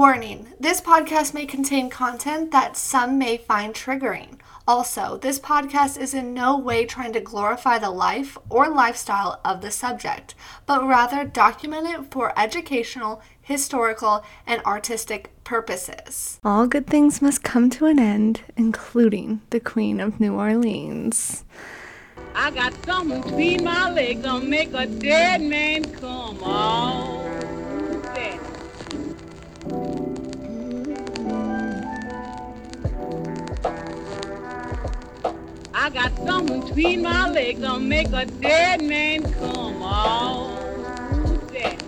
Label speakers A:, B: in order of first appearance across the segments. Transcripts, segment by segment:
A: Warning this podcast may contain content that some may find triggering. Also, this podcast is in no way trying to glorify the life or lifestyle of the subject, but rather document it for educational, historical, and artistic purposes.
B: All good things must come to an end, including the Queen of New Orleans.
C: I got something between my legs gonna make a dead man come. That. I got something between my legs gonna make a dead man come. That.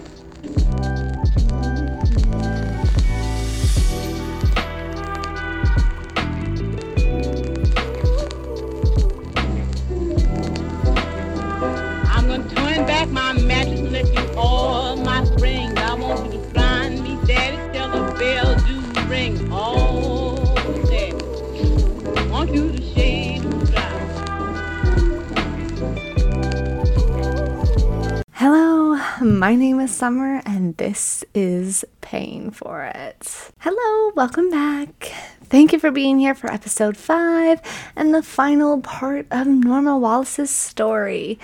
C: I'm gonna turn back my mattress and let you all my springs. I want you to
B: Hello, my name is Summer, and this is Paying for It. Hello, welcome back. Thank you for being here for episode five and the final part of Norma Wallace's story.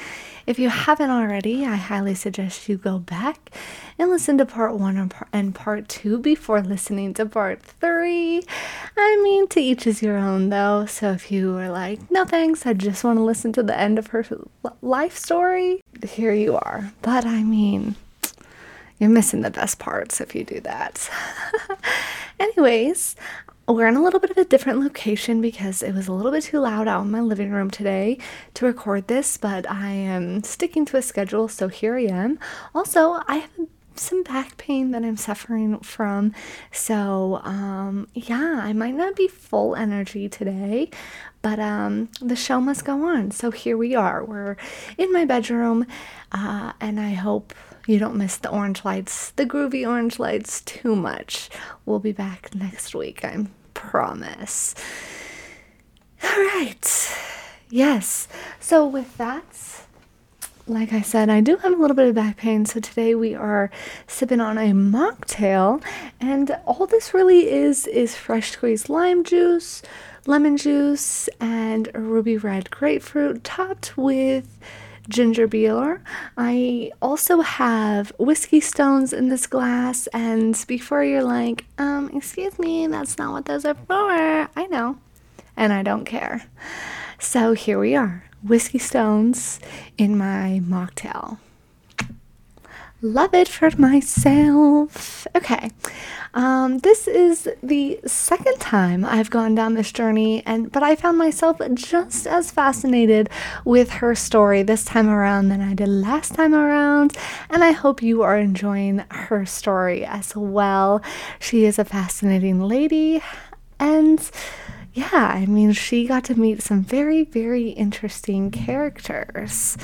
B: If you haven't already, I highly suggest you go back and listen to part one and part two before listening to part three. I mean, to each is your own, though. So if you are like, no thanks, I just want to listen to the end of her life story, here you are. But I mean, you're missing the best parts if you do that. Anyways, we're in a little bit of a different location because it was a little bit too loud out in my living room today to record this, but I am sticking to a schedule, so here I am. Also, I have some back pain that I'm suffering from. So, um, yeah, I might not be full energy today, but um, the show must go on. So here we are. We're in my bedroom, uh, and I hope you don't miss the orange lights, the groovy orange lights, too much. We'll be back next week, I promise. All right. Yes. So, with that, like I said, I do have a little bit of back pain, so today we are sipping on a mocktail, and all this really is is fresh squeezed lime juice, lemon juice, and ruby red grapefruit topped with ginger beer. I also have whiskey stones in this glass, and before you're like, um, excuse me, that's not what those are for, I know, and I don't care. So here we are whiskey stones in my mocktail. Love it for myself. Okay. Um, this is the second time I've gone down this journey, and but I found myself just as fascinated with her story this time around than I did last time around, and I hope you are enjoying her story as well. She is a fascinating lady, and yeah, I mean, she got to meet some very, very interesting characters.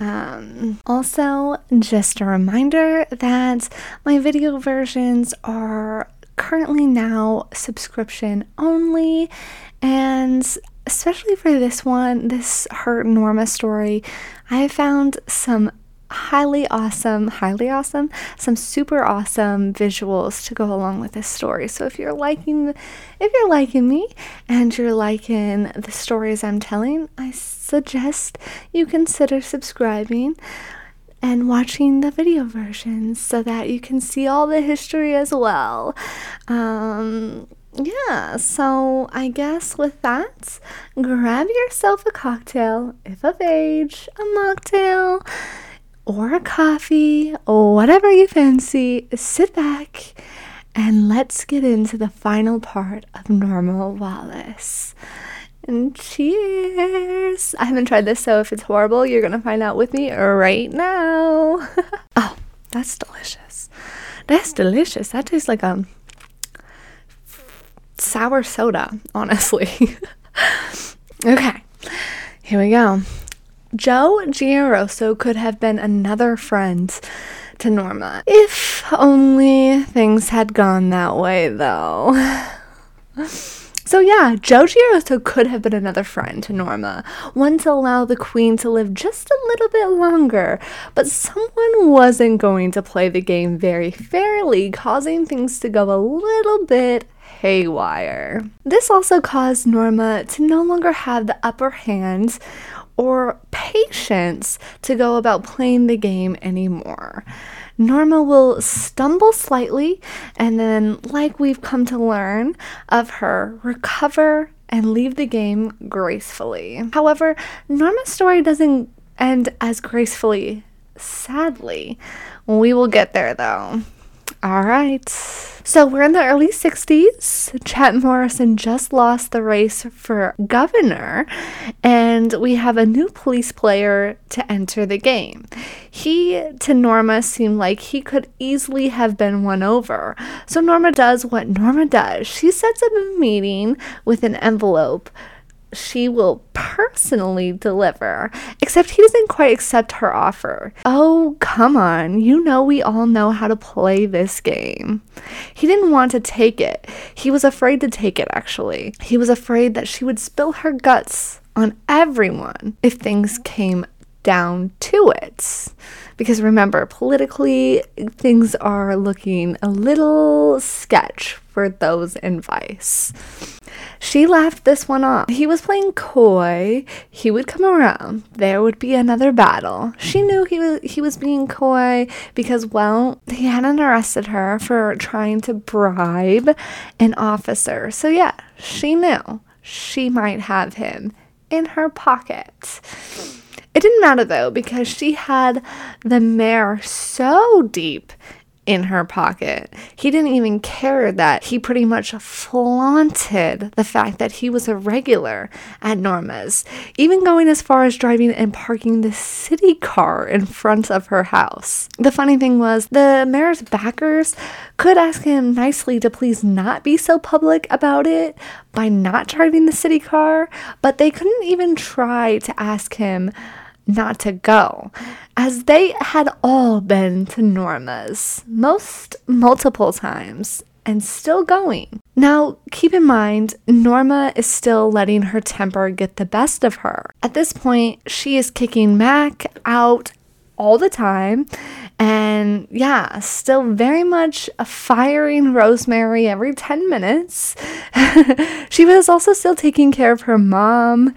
B: Um, also, just a reminder that my video versions are currently now subscription only, and especially for this one, this her Norma story, I found some highly awesome, highly awesome, some super awesome visuals to go along with this story. So if you're liking if you're liking me and you're liking the stories I'm telling, I suggest you consider subscribing and watching the video versions so that you can see all the history as well. Um yeah, so I guess with that, grab yourself a cocktail, if of age, a mocktail, or a coffee, whatever you fancy, sit back and let's get into the final part of Norma Wallace. And cheers! I haven't tried this, so if it's horrible, you're gonna find out with me right now. oh, that's delicious. That's delicious. That tastes like a sour soda, honestly. okay, here we go. Joe Giarrusso could have been another friend to Norma. If only things had gone that way, though. So, yeah, Joe Giarrusso could have been another friend to Norma, one to allow the queen to live just a little bit longer. But someone wasn't going to play the game very fairly, causing things to go a little bit haywire. This also caused Norma to no longer have the upper hand or patience to go about playing the game anymore. Norma will stumble slightly and then, like we've come to learn of her, recover and leave the game gracefully. However, Norma's story doesn't end as gracefully, sadly. We will get there though. All right. So we're in the early 60s. Chep Morrison just lost the race for governor, and we have a new police player to enter the game. He, to Norma, seemed like he could easily have been won over. So Norma does what Norma does. She sets up a meeting with an envelope she will personally deliver, except he doesn't quite accept her offer. Oh, come on. You know, we all know how to play this game. He didn't want to take it. He was afraid to take it, actually. He was afraid that she would spill her guts on everyone if things came down to it. Because remember, politically, things are looking a little sketch for those in Vice. She laughed this one off. He was playing coy. He would come around. There would be another battle. She knew he was he was being coy because well, he hadn't arrested her for trying to bribe an officer. So yeah, she knew she might have him in her pocket. It didn't matter though because she had the mayor so deep in her pocket. He didn't even care that he pretty much flaunted the fact that he was a regular at Norma's, even going as far as driving and parking the city car in front of her house. The funny thing was, the mayor's backers could ask him nicely to please not be so public about it by not driving the city car, but they couldn't even try to ask him not to go, as they had all been to Norma's, most multiple times, and still going. Now, keep in mind, Norma is still letting her temper get the best of her. At this point, she is kicking Mac out all the time. And yeah, still very much firing Rosemary every 10 minutes. she was also still taking care of her mom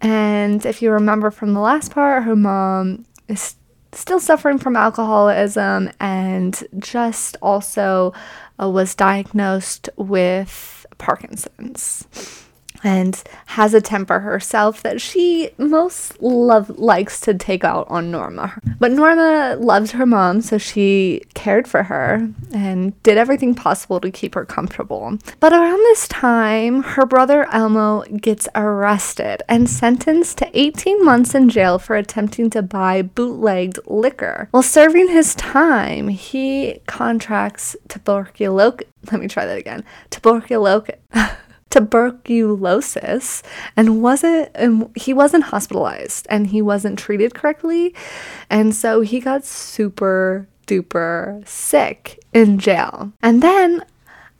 B: and if you remember from the last part, her mom is still suffering from alcoholism and just also uh, was diagnosed with Parkinson's and has a temper herself that she most love likes to take out on Norma. But Norma loved her mom, so she cared for her and did everything possible to keep her comfortable. But around this time, her brother Elmo gets arrested and sentenced to 18 months in jail for attempting to buy bootlegged liquor. While serving his time, he contracts tuberculosis. Let me try that again. Tuberculosis. tuberculosis and wasn't and he wasn't hospitalized and he wasn't treated correctly and so he got super duper sick in jail and then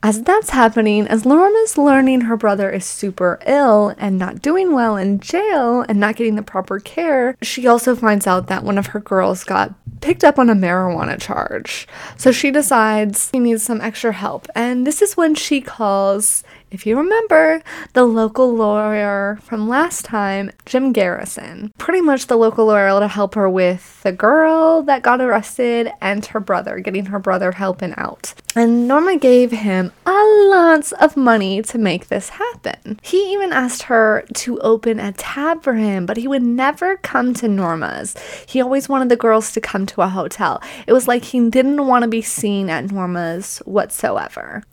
B: as that's happening, as Norma's learning her brother is super ill and not doing well in jail and not getting the proper care, she also finds out that one of her girls got picked up on a marijuana charge. So she decides she needs some extra help. And this is when she calls if you remember, the local lawyer from last time, Jim Garrison. Pretty much the local lawyer to help her with the girl that got arrested and her brother, getting her brother helping out. And Norma gave him a lot of money to make this happen. He even asked her to open a tab for him, but he would never come to Norma's. He always wanted the girls to come to a hotel. It was like he didn't want to be seen at Norma's whatsoever.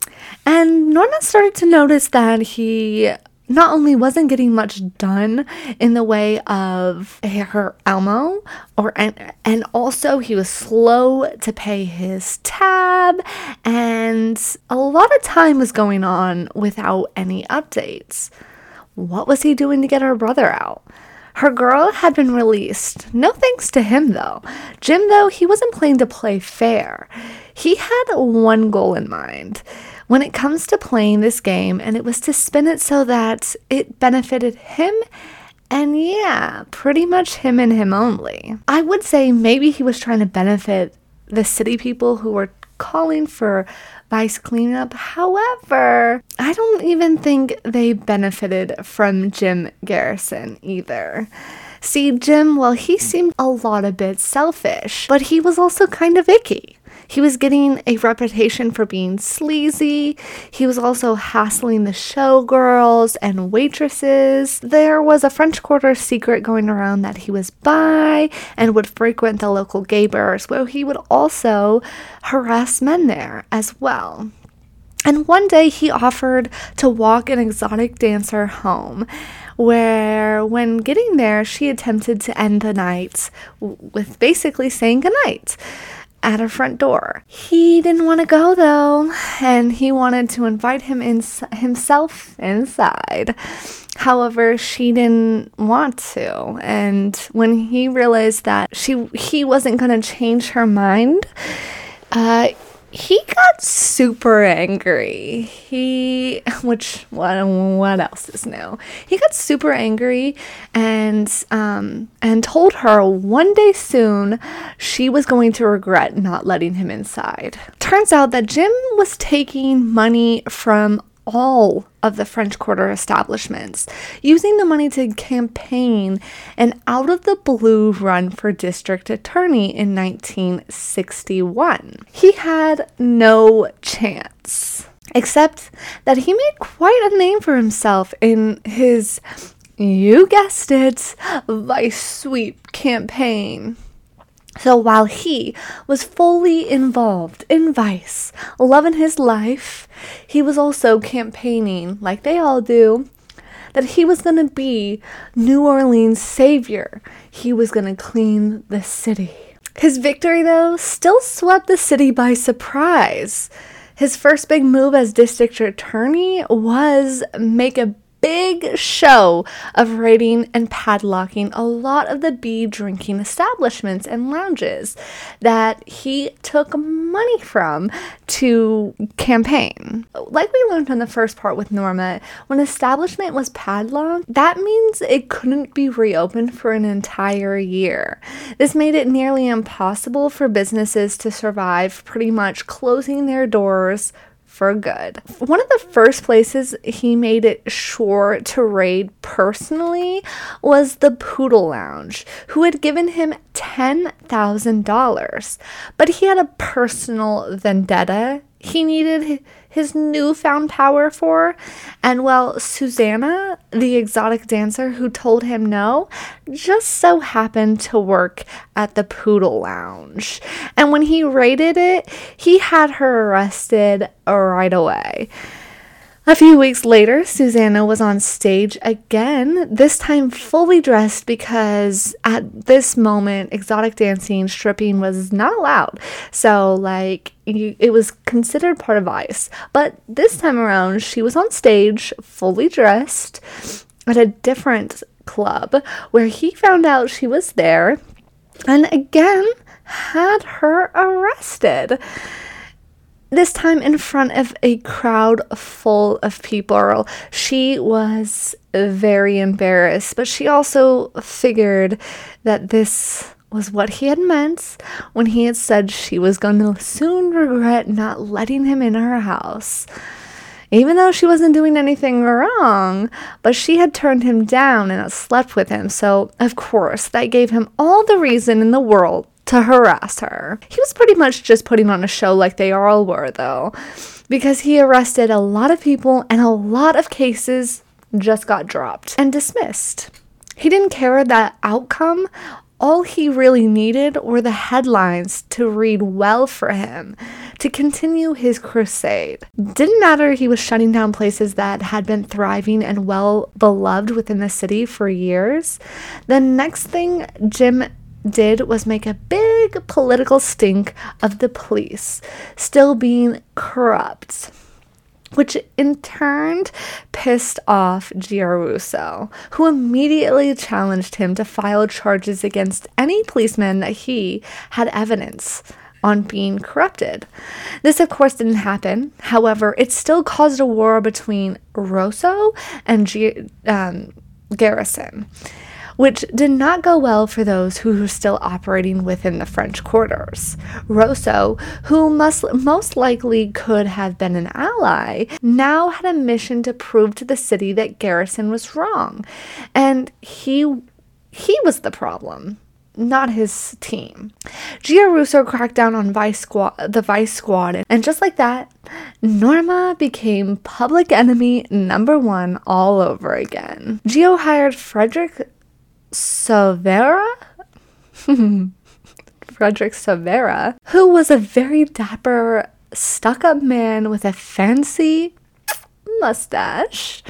B: And Norma started to know noticed that he not only wasn't getting much done in the way of her Elmo or and, and also he was slow to pay his tab and a lot of time was going on without any updates. What was he doing to get her brother out? Her girl had been released. No thanks to him though. Jim though, he wasn't playing to play fair. He had one goal in mind when it comes to playing this game, and it was to spin it so that it benefited him and yeah, pretty much him and him only. I would say maybe he was trying to benefit the city people who were calling for vice cleanup. However, I don't even think they benefited from Jim Garrison either. See, Jim, well, he seemed a lot a bit selfish, but he was also kind of icky. He was getting a reputation for being sleazy. He was also hassling the showgirls and waitresses. There was a French Quarter secret going around that he was bi and would frequent the local gay bars where he would also harass men there as well. And one day he offered to walk an exotic dancer home, where when getting there, she attempted to end the night with basically saying goodnight at her front door. He didn't want to go though, and he wanted to invite him in himself inside. However, she didn't want to, and when he realized that she he wasn't going to change her mind, uh, he got super angry. He, which what what else is new? He got super angry and um and told her one day soon she was going to regret not letting him inside. Turns out that Jim was taking money from all of the French Quarter establishments, using the money to campaign an out of the blue run for district attorney in 1961. He had no chance, except that he made quite a name for himself in his, you guessed it, vice sweep campaign. So while he was fully involved in Vice, loving his life, he was also campaigning, like they all do, that he was going to be New Orleans' savior. He was going to clean the city. His victory, though, still swept the city by surprise. His first big move as district attorney was make a big show of raiding and padlocking a lot of the bee drinking establishments and lounges that he took money from to campaign. Like we learned in the first part with Norma, when establishment was padlocked, that means it couldn't be reopened for an entire year. This made it nearly impossible for businesses to survive, pretty much closing their doors for good. One of the first places he made it sure to raid personally was the Poodle Lounge, who had given him $10,000. But he had a personal vendetta he needed his newfound power for. And well, Susanna, the exotic dancer who told him no, just so happened to work at the Poodle Lounge. And when he raided it, he had her arrested right away. A few weeks later, Susanna was on stage again, this time fully dressed because at this moment, exotic dancing, stripping was not allowed. So, like, it was considered part of ice. But this time around, she was on stage, fully dressed, at a different club where he found out she was there and again had her arrested this time in front of a crowd full of people. She was very embarrassed, but she also figured that this was what he had meant when he had said she was going to soon regret not letting him in her house. Even though she wasn't doing anything wrong, but she had turned him down and slept with him, so of course that gave him all the reason in the world to harass her. He was pretty much just putting on a show like they all were, though, because he arrested a lot of people and a lot of cases just got dropped and dismissed. He didn't care that outcome. All he really needed were the headlines to read well for him to continue his crusade. Didn't matter he was shutting down places that had been thriving and well beloved within the city for years. The next thing Jim did was make a big political stink of the police still being corrupt which in turn pissed off Giarrusso, who immediately challenged him to file charges against any policeman that he had evidence on being corrupted. This, of course, didn't happen. However, it still caused a war between Rosso and G- um, Garrison which did not go well for those who were still operating within the French quarters. Rosso, who must, most likely could have been an ally, now had a mission to prove to the city that Garrison was wrong, and he he was the problem not his team. Gio Russo cracked down on Vice Squad, the Vice Squad, and just like that, Norma became public enemy number one all over again. Gio hired Frederick Savera? Frederick Savera, who was a very dapper, stuck up man with a fancy mustache.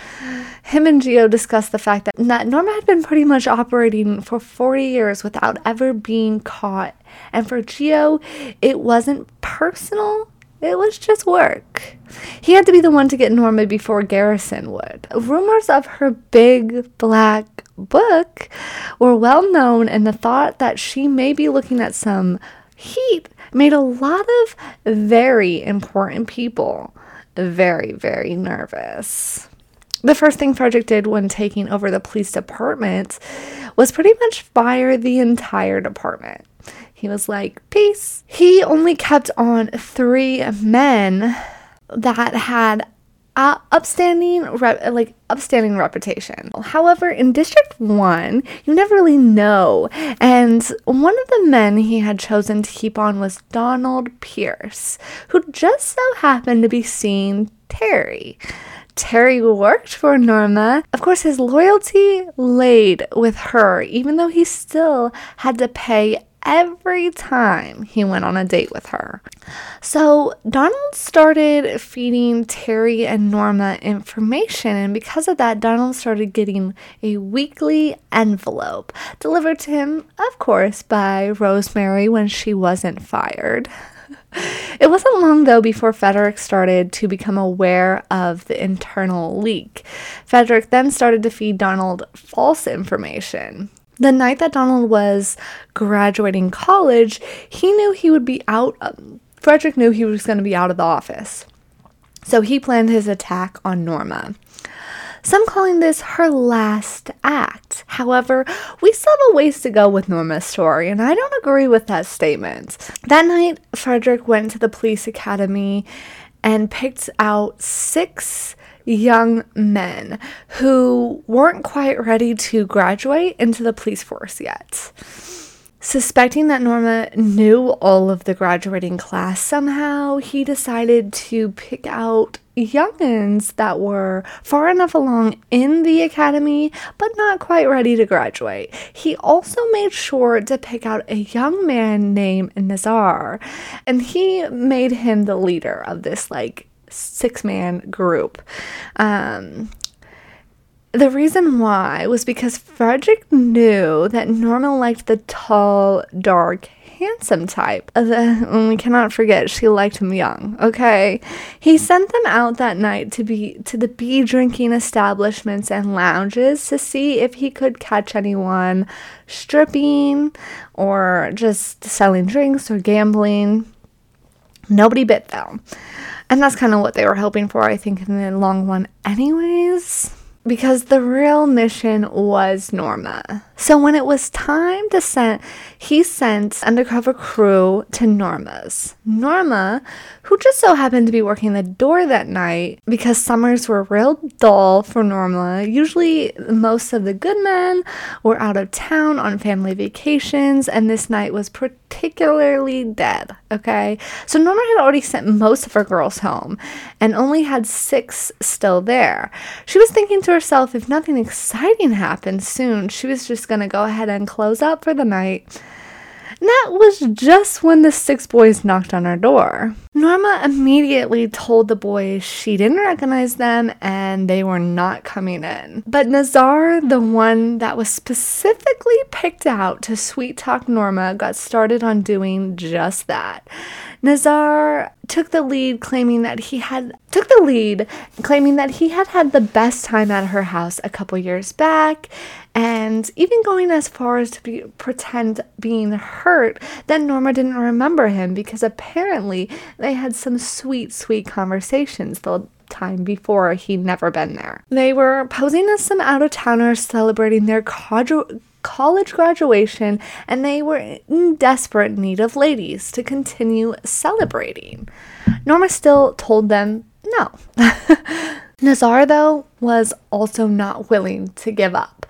B: Him and Gio discussed the fact that, that Norma had been pretty much operating for 40 years without ever being caught. And for Gio, it wasn't personal, it was just work. He had to be the one to get Norma before Garrison would. Rumors of her big black book were well known, and the thought that she may be looking at some heat made a lot of very important people very, very nervous. The first thing Frederick did when taking over the police department was pretty much fire the entire department. He was like, Peace. He only kept on three men that had uh, upstanding like upstanding reputation. However, in District 1, you never really know. And one of the men he had chosen to keep on was Donald Pierce, who just so happened to be seeing Terry. Terry worked for Norma. Of course, his loyalty laid with her, even though he still had to pay every time he went on a date with her. So Donald started feeding Terry and Norma information, and because of that, Donald started getting a weekly envelope delivered to him, of course, by Rosemary when she wasn't fired. It wasn't long, though, before Frederick started to become aware of the internal leak. Frederick then started to feed Donald false information. The night that Donald was graduating college, he knew he would be out. Um, Frederick knew he was going to be out of the office. So he planned his attack on Norma. Some calling this her last act. However, we still have a ways to go with Norma's story, and I don't agree with that statement. That night, Frederick went to the police academy and picked out six young men who weren't quite ready to graduate into the police force yet. Suspecting that Norma knew all of the graduating class somehow, he decided to pick out youngins that were far enough along in the academy but not quite ready to graduate. He also made sure to pick out a young man named Nazar, and he made him the leader of this like six man group. Um, the reason why was because Frederick knew that Norma liked the tall, dark, handsome type. The, we cannot forget she liked him young. Okay, he sent them out that night to be to the bee drinking establishments and lounges to see if he could catch anyone stripping or just selling drinks or gambling. Nobody bit though. And that's kind of what they were hoping for, I think, in the long run, anyways because the real mission was Norma. So when it was time to send, he sent undercover crew to Norma's. Norma, who just so happened to be working the door that night because summers were real dull for Norma. Usually, most of the good men were out of town on family vacations, and this night was particularly dead. Okay, so Norma had already sent most of her girls home and only had six still there. She was thinking to herself, if nothing exciting happens soon, she was just gonna go ahead and close up for the night And that was just when the six boys knocked on our door. Norma immediately told the boys she didn't recognize them and they were not coming in. But Nazar, the one that was specifically picked out to sweet talk Norma, got started on doing just that. Nazar took the lead claiming that he had took the lead claiming that he had had the best time at her house a couple years back and even going as far as to be, pretend being hurt that Norma didn't remember him because apparently they had some sweet sweet conversations the time before he'd never been there. They were posing as some out of towners celebrating their college college graduation and they were in desperate need of ladies to continue celebrating. Norma still told them no. Nazar, though, was also not willing to give up.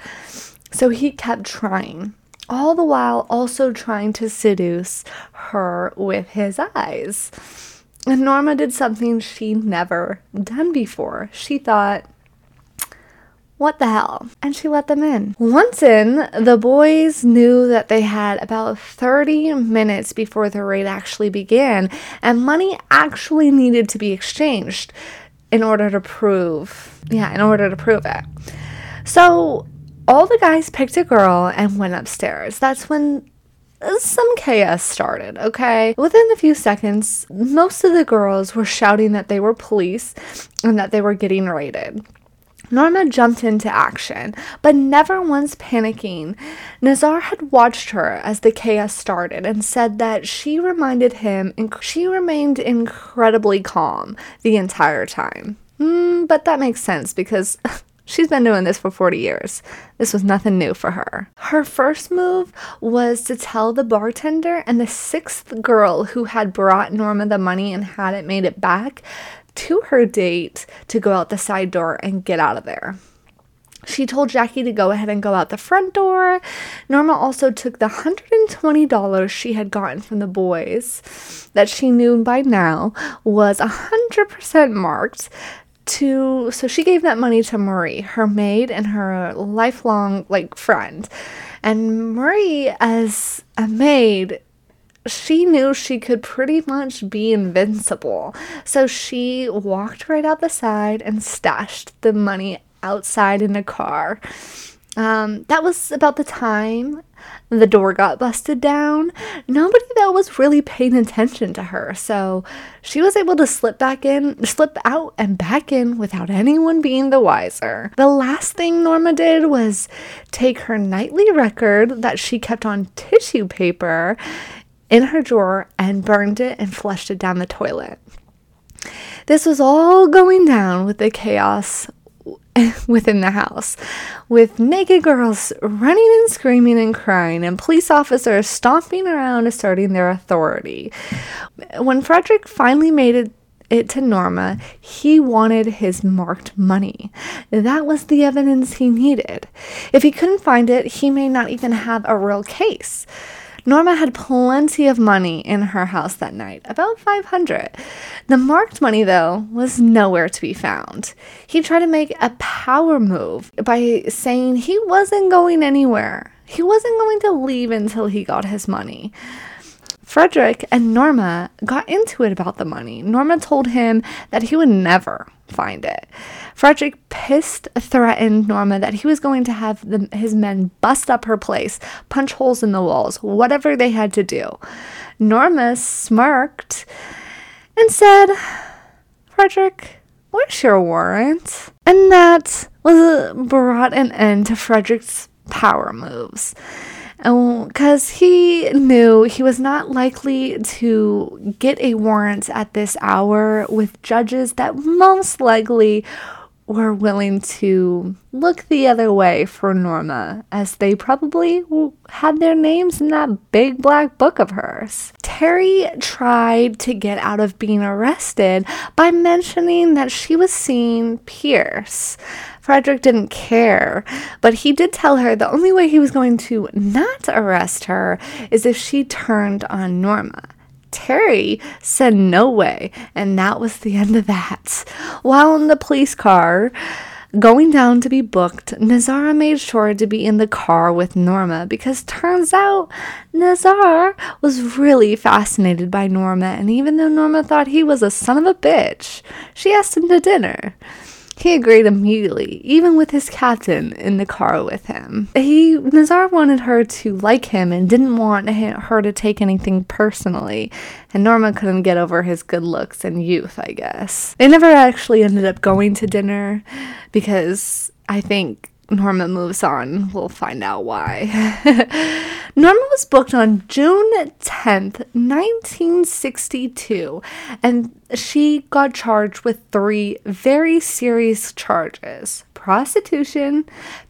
B: So he kept trying, all the while also trying to seduce her with his eyes. And Norma did something she'd never done before. She thought, what the hell? And she let them in. Once in, the boys knew that they had about 30 minutes before the raid actually began, and money actually needed to be exchanged in order to prove, yeah, in order to prove it. So all the guys picked a girl and went upstairs. That's when some chaos started, okay? Within a few seconds, most of the girls were shouting that they were police and that they were getting raided. Norma jumped into action, but never once panicking. Nazar had watched her as the chaos started and said that she reminded him and she remained incredibly calm the entire time. Mm, but that makes sense because She's been doing this for 40 years. This was nothing new for her. Her first move was to tell the bartender and the sixth girl who had brought Norma the money and hadn't made it back to her date to go out the side door and get out of there. She told Jackie to go ahead and go out the front door. Norma also took the $120 she had gotten from the boys that she knew by now was 100% marked to so she gave that money to Marie, her maid and her lifelong like friend. And Marie as a maid she knew she could pretty much be invincible. So she walked right out the side and stashed the money outside in a car. Um, that was about the time the door got busted down. Nobody though was really paying attention to her, so she was able to slip back in, slip out and back in without anyone being the wiser. The last thing Norma did was take her nightly record that she kept on tissue paper in her drawer and burned it and flushed it down the toilet. This was all going down with the chaos within the house, with naked girls running and screaming and crying, and police officers stomping around asserting their authority. When Frederick finally made it it to Norma, he wanted his marked money. That was the evidence he needed. If he couldn't find it, he may not even have a real case. Norma had plenty of money in her house that night, about 500. The marked money, though, was nowhere to be found. He tried to make a power move by saying he wasn't going anywhere. He wasn't going to leave until he got his money. Frederick and Norma got into it about the money. Norma told him that he would never find it. Frederick pissed threatened Norma that he was going to have the, his men bust up her place, punch holes in the walls, whatever they had to do. Norma smirked and said, Frederick, where's your warrant? And that was brought an end to Frederick's power moves Oh, because he knew he was not likely to get a warrant at this hour with judges that most likely were willing to look the other way for Norma, as they probably had their names in that big black book of hers. Terry tried to get out of being arrested by mentioning that she was seeing Pierce. Frederick didn't care, but he did tell her the only way he was going to not arrest her is if she turned on Norma. Terry said no way, and that was the end of that. While in the police car, going down to be booked, Nazara made sure to be in the car with Norma because turns out Nazar was really fascinated by Norma, and even though Norma thought he was a son of a bitch, she asked him to dinner. He agreed immediately, even with his captain in the car with him. He Nazar wanted her to like him and didn't want her to take anything personally, and Norma couldn't get over his good looks and youth, I guess. They never actually ended up going to dinner because I think Norma moves on. We'll find out why. Norma was booked on June 10th, 1962, and she got charged with three very serious charges prostitution,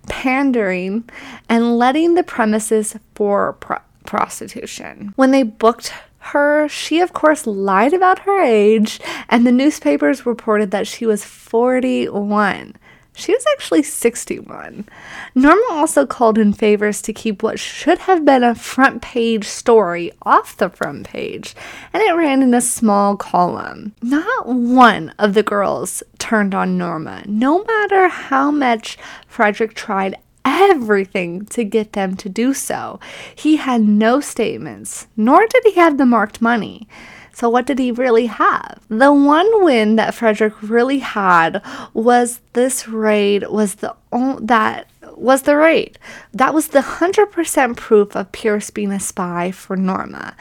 B: pandering, and letting the premises for pro- prostitution. When they booked her, she of course lied about her age, and the newspapers reported that she was 41. She was actually 61. Norma also called in favors to keep what should have been a front page story off the front page, and it ran in a small column. Not one of the girls turned on Norma, no matter how much Frederick tried everything to get them to do so. He had no statements, nor did he have the marked money. So, what did he really have? The one win that Frederick really had was this raid, was the that was the raid. That was the 100% proof of Pierce being a spy for Norma.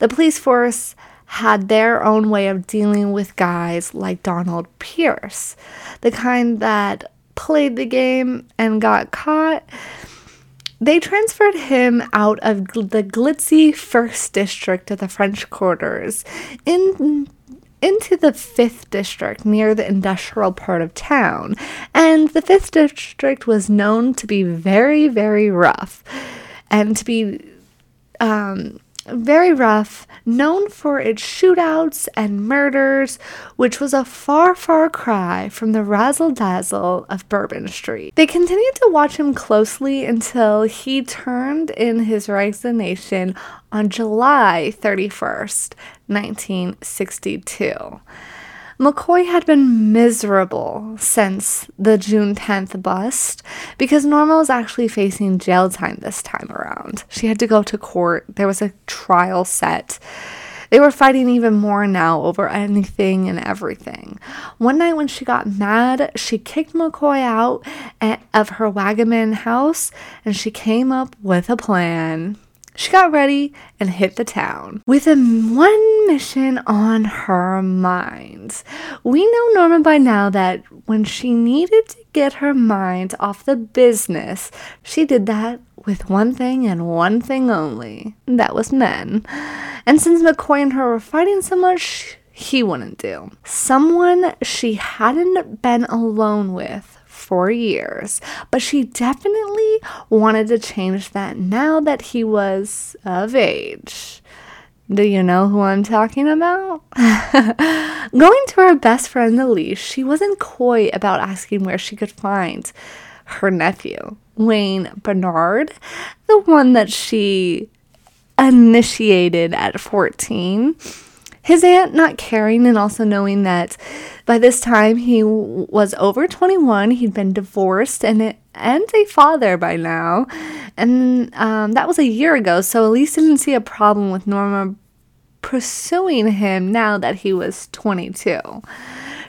B: The police force had their own way of dealing with guys like Donald Pierce, the kind that played the game and got caught they transferred him out of the glitzy first district of the French quarters in into the 5th district near the industrial part of town. And the 5th district was known to be very, very rough and to be um, very rough, known for its shootouts and murders, which was a far, far cry from the razzle dazzle of Bourbon Street. They continued to watch him closely until he turned in his resignation on July 31st, 1962. McCoy had been miserable since the June 10th bust because Norma was actually facing jail time this time around. She had to go to court, there was a trial set. They were fighting even more now over anything and everything. One night when she got mad, she kicked McCoy out eh, of her Waggaman house and she came up with a plan. She got ready and hit the town with a one mission on her mind. We know Norma by now that when she needed to get her mind off the business, she did that with one thing and one thing only. That was men. And since McCoy and her were fighting so much, he wouldn't do. Someone she hadn't been alone with for years, but she definitely wanted to change that now that he was of age. Do you know who I'm talking about? Going to her best friend Elise, she wasn't coy about asking where she could find her nephew, Wayne Bernard, the one that she initiated at 14 his aunt not caring and also knowing that by this time he was over 21, he'd been divorced and and a father by now, and um, that was a year ago. So Elise didn't see a problem with Norma pursuing him now that he was 22.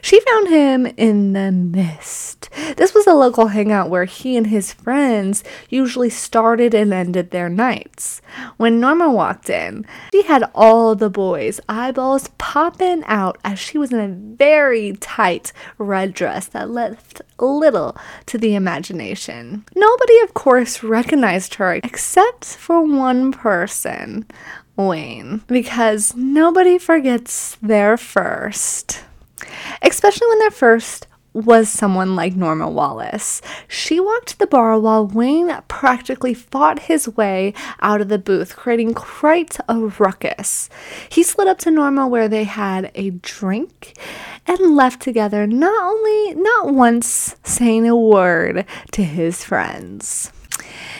B: She found him in the mist. This was a local hangout where he and his friends usually started and ended their nights. When Norma walked in, she had all the boys' eyeballs popping out as she was in a very tight red dress that left little to the imagination. Nobody, of course, recognized her except for one person. Wayne, because nobody forgets their first especially when their first was someone like Norma Wallace. She walked the bar while Wayne practically fought his way out of the booth, creating quite a ruckus. He slid up to Norma where they had a drink and left together, not only not once saying a word to his friends.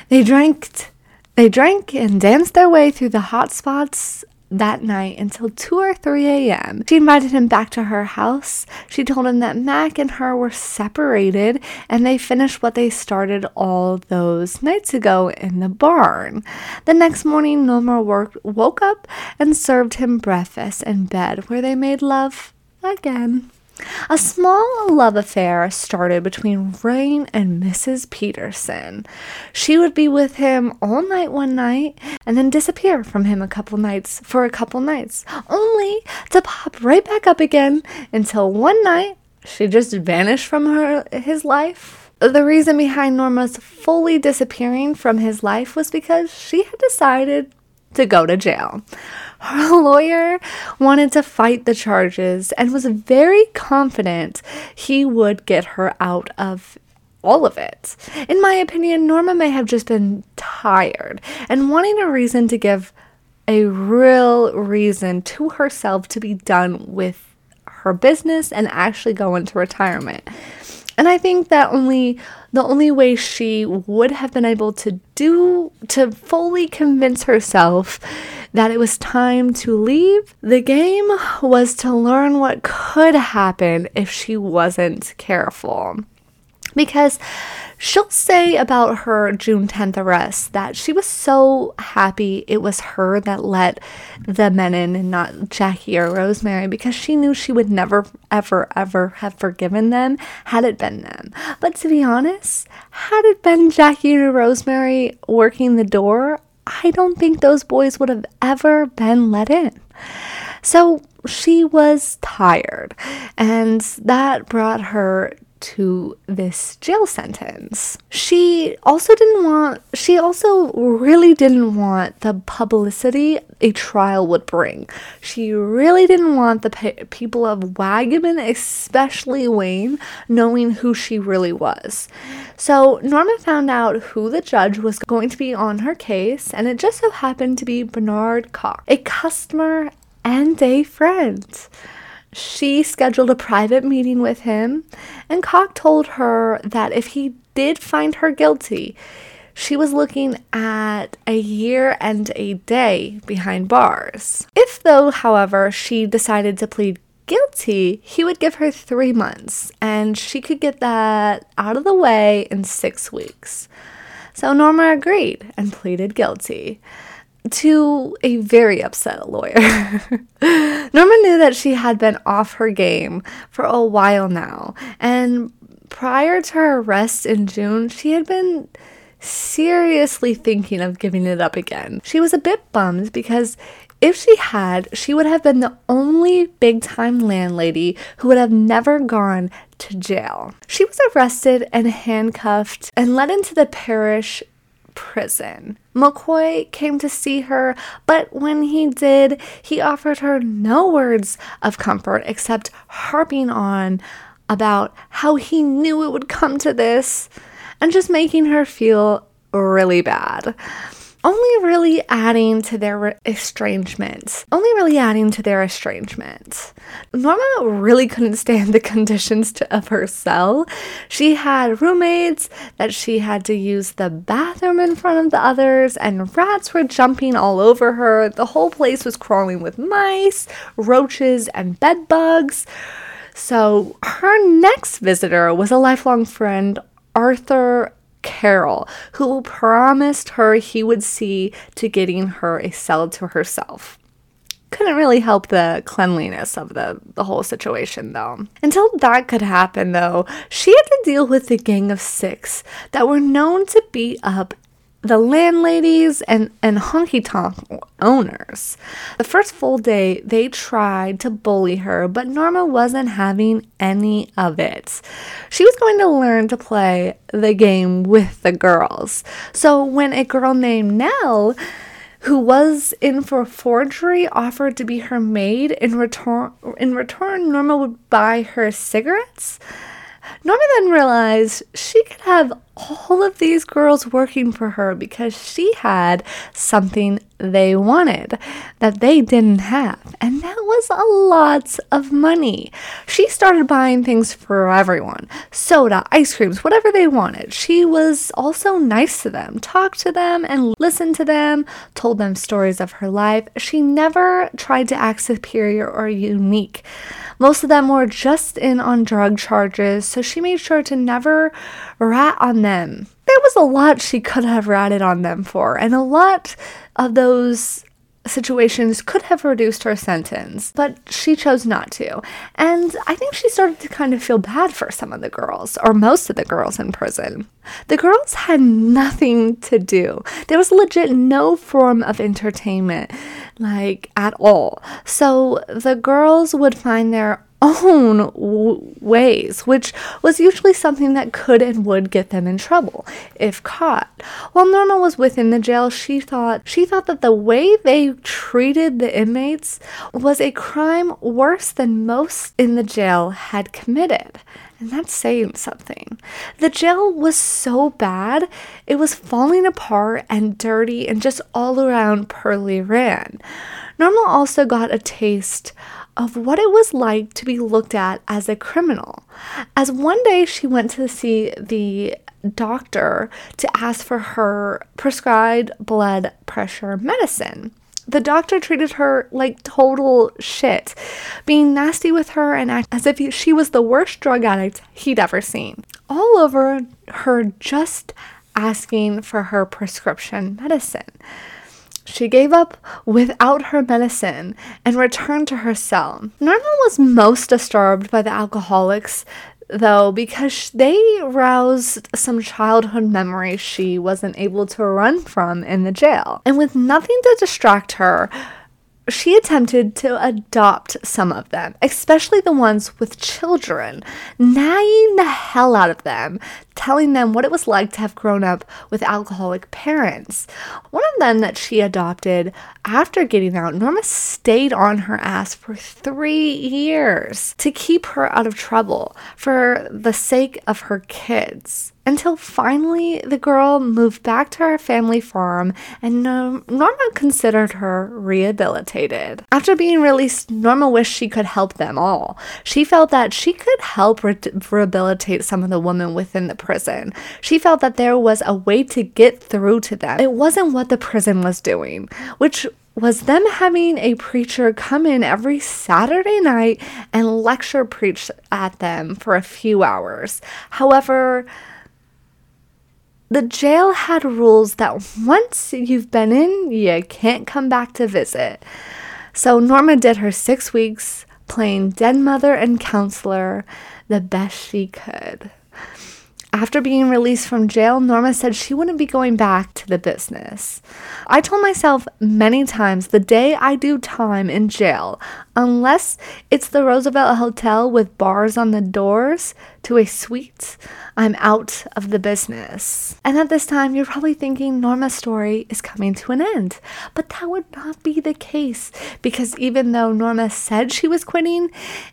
B: They drank they drank and danced their way through the hot spots that night until 2 or 3 a.m. She invited him back to her house. She told him that Mac and her were separated and they finished what they started all those nights ago in the barn. The next morning, Norma worked, woke up and served him breakfast in bed where they made love again. A small love affair started between Rain and Mrs. Peterson. She would be with him all night one night and then disappear from him a couple nights for a couple nights, only to pop right back up again until one night she just vanished from her his life. The reason behind Norma's fully disappearing from his life was because she had decided to go to jail. Her lawyer wanted to fight the charges and was very confident he would get her out of all of it. In my opinion, Norma may have just been tired and wanting a reason to give a real reason to herself to be done with her business and actually go into retirement. And I think that only the only way she would have been able to do to fully convince herself that it was time to leave the game was to learn what could happen if she wasn't careful. Because she'll say about her June 10th arrest that she was so happy it was her that let the men in and not Jackie or Rosemary because she knew she would never, ever, ever have forgiven them had it been them. But to be honest, had it been Jackie or Rosemary working the door, I don't think those boys would have ever been let in. So she was tired, and that brought her to this jail sentence. She also didn't want, she also really didn't want the publicity a trial would bring. She really didn't want the pe- people of Waggaman, especially Wayne, knowing who she really was. So Norma found out who the judge was going to be on her case, and it just so happened to be Bernard Cox, a customer and a friend she scheduled a private meeting with him, and Cocke told her that if he did find her guilty, she was looking at a year and a day behind bars. If, though, however, she decided to plead guilty, he would give her three months, and she could get that out of the way in six weeks. So Norma agreed and pleaded guilty to a very upset lawyer. Norma knew that she had been off her game for a while now, and prior to her arrest in June, she had been seriously thinking of giving it up again. She was a bit bummed because if she had, she would have been the only big time landlady who would have never gone to jail. She was arrested and handcuffed and led into the parish prison. McCoy came to see her, but when he did, he offered her no words of comfort except harping on about how he knew it would come to this and just making her feel really bad only really adding to their estrangement. Only really adding to their estrangement. Norma really couldn't stand the conditions to, of her cell. She had roommates that she had to use the bathroom in front of the others, and rats were jumping all over her. The whole place was crawling with mice, roaches, and bed bugs. So her next visitor was a lifelong friend, Arthur Carroll, who promised her he would see to getting her a cell to herself. Couldn't really help the cleanliness of the, the whole situation, though. Until that could happen, though, she had to deal with a gang of six that were known to beat up the landladies and, and honky tonk owners. The first full day, they tried to bully her, but Norma wasn't having any of it. She was going to learn to play the game with the girls. So when a girl named Nell, who was in for forgery offered to be her maid in return in return Norma would buy her cigarettes Norma then realized she could have all of these girls working for her because she had something they wanted that they didn't have. And that was a lot of money. She started buying things for everyone soda, ice creams, whatever they wanted. She was also nice to them, talked to them and listened to them, told them stories of her life. She never tried to act superior or unique. Most of them were just in on drug charges, so she made sure to never rat on them. There was a lot she could have ratted on them for, and a lot of those situations could have reduced her sentence, but she chose not to. And I think she started to kind of feel bad for some of the girls, or most of the girls in prison. The girls had nothing to do. There was legit no form of entertainment, like at all. So the girls would find their own w- ways, which was usually something that could and would get them in trouble if caught. While Norma was within the jail, she thought she thought that the way they treated the inmates was a crime worse than most in the jail had committed. And that's saying something. The jail was so bad, it was falling apart and dirty and just all around poorly ran. Norma also got a taste of what it was like to be looked at as a criminal. As one day she went to see the doctor to ask for her prescribed blood pressure medicine. The doctor treated her like total shit, being nasty with her and act as if she was the worst drug addict he'd ever seen. All over her just asking for her prescription medicine. She gave up without her medicine and returned to her cell. Norma was most disturbed by the alcoholics, though, because they roused some childhood memories she wasn't able to run from in the jail. And with nothing to distract her, she attempted to adopt some of them, especially the ones with children, nagging the hell out of them, telling them what it was like to have grown up with alcoholic parents. One of them that she adopted after getting out, Norma stayed on her ass for three years to keep her out of trouble for the sake of her kids until finally the girl moved back to her family farm and Norma considered her rehabilitated. After being released, Norma wished she could help them all. She felt that she could help re- rehabilitate some of the women within the prison. She felt that there was a way to get through to them. It wasn't what the prison was doing, which was them having a preacher come in every Saturday night and lecture preach at them for a few hours. However, the jail had rules that once you've been in, you can't come back to visit. So Norma did her six weeks playing dead mother and counselor the best she could. After being released from jail, Norma said she wouldn't be going back to the business. I told myself many times the day I do time in jail, unless it's the Roosevelt Hotel with bars on the doors to a suite, I'm out of the business. And at this time, you're probably thinking Norma's story is coming to an end. But that would not be the case because even though Norma said she was quitting,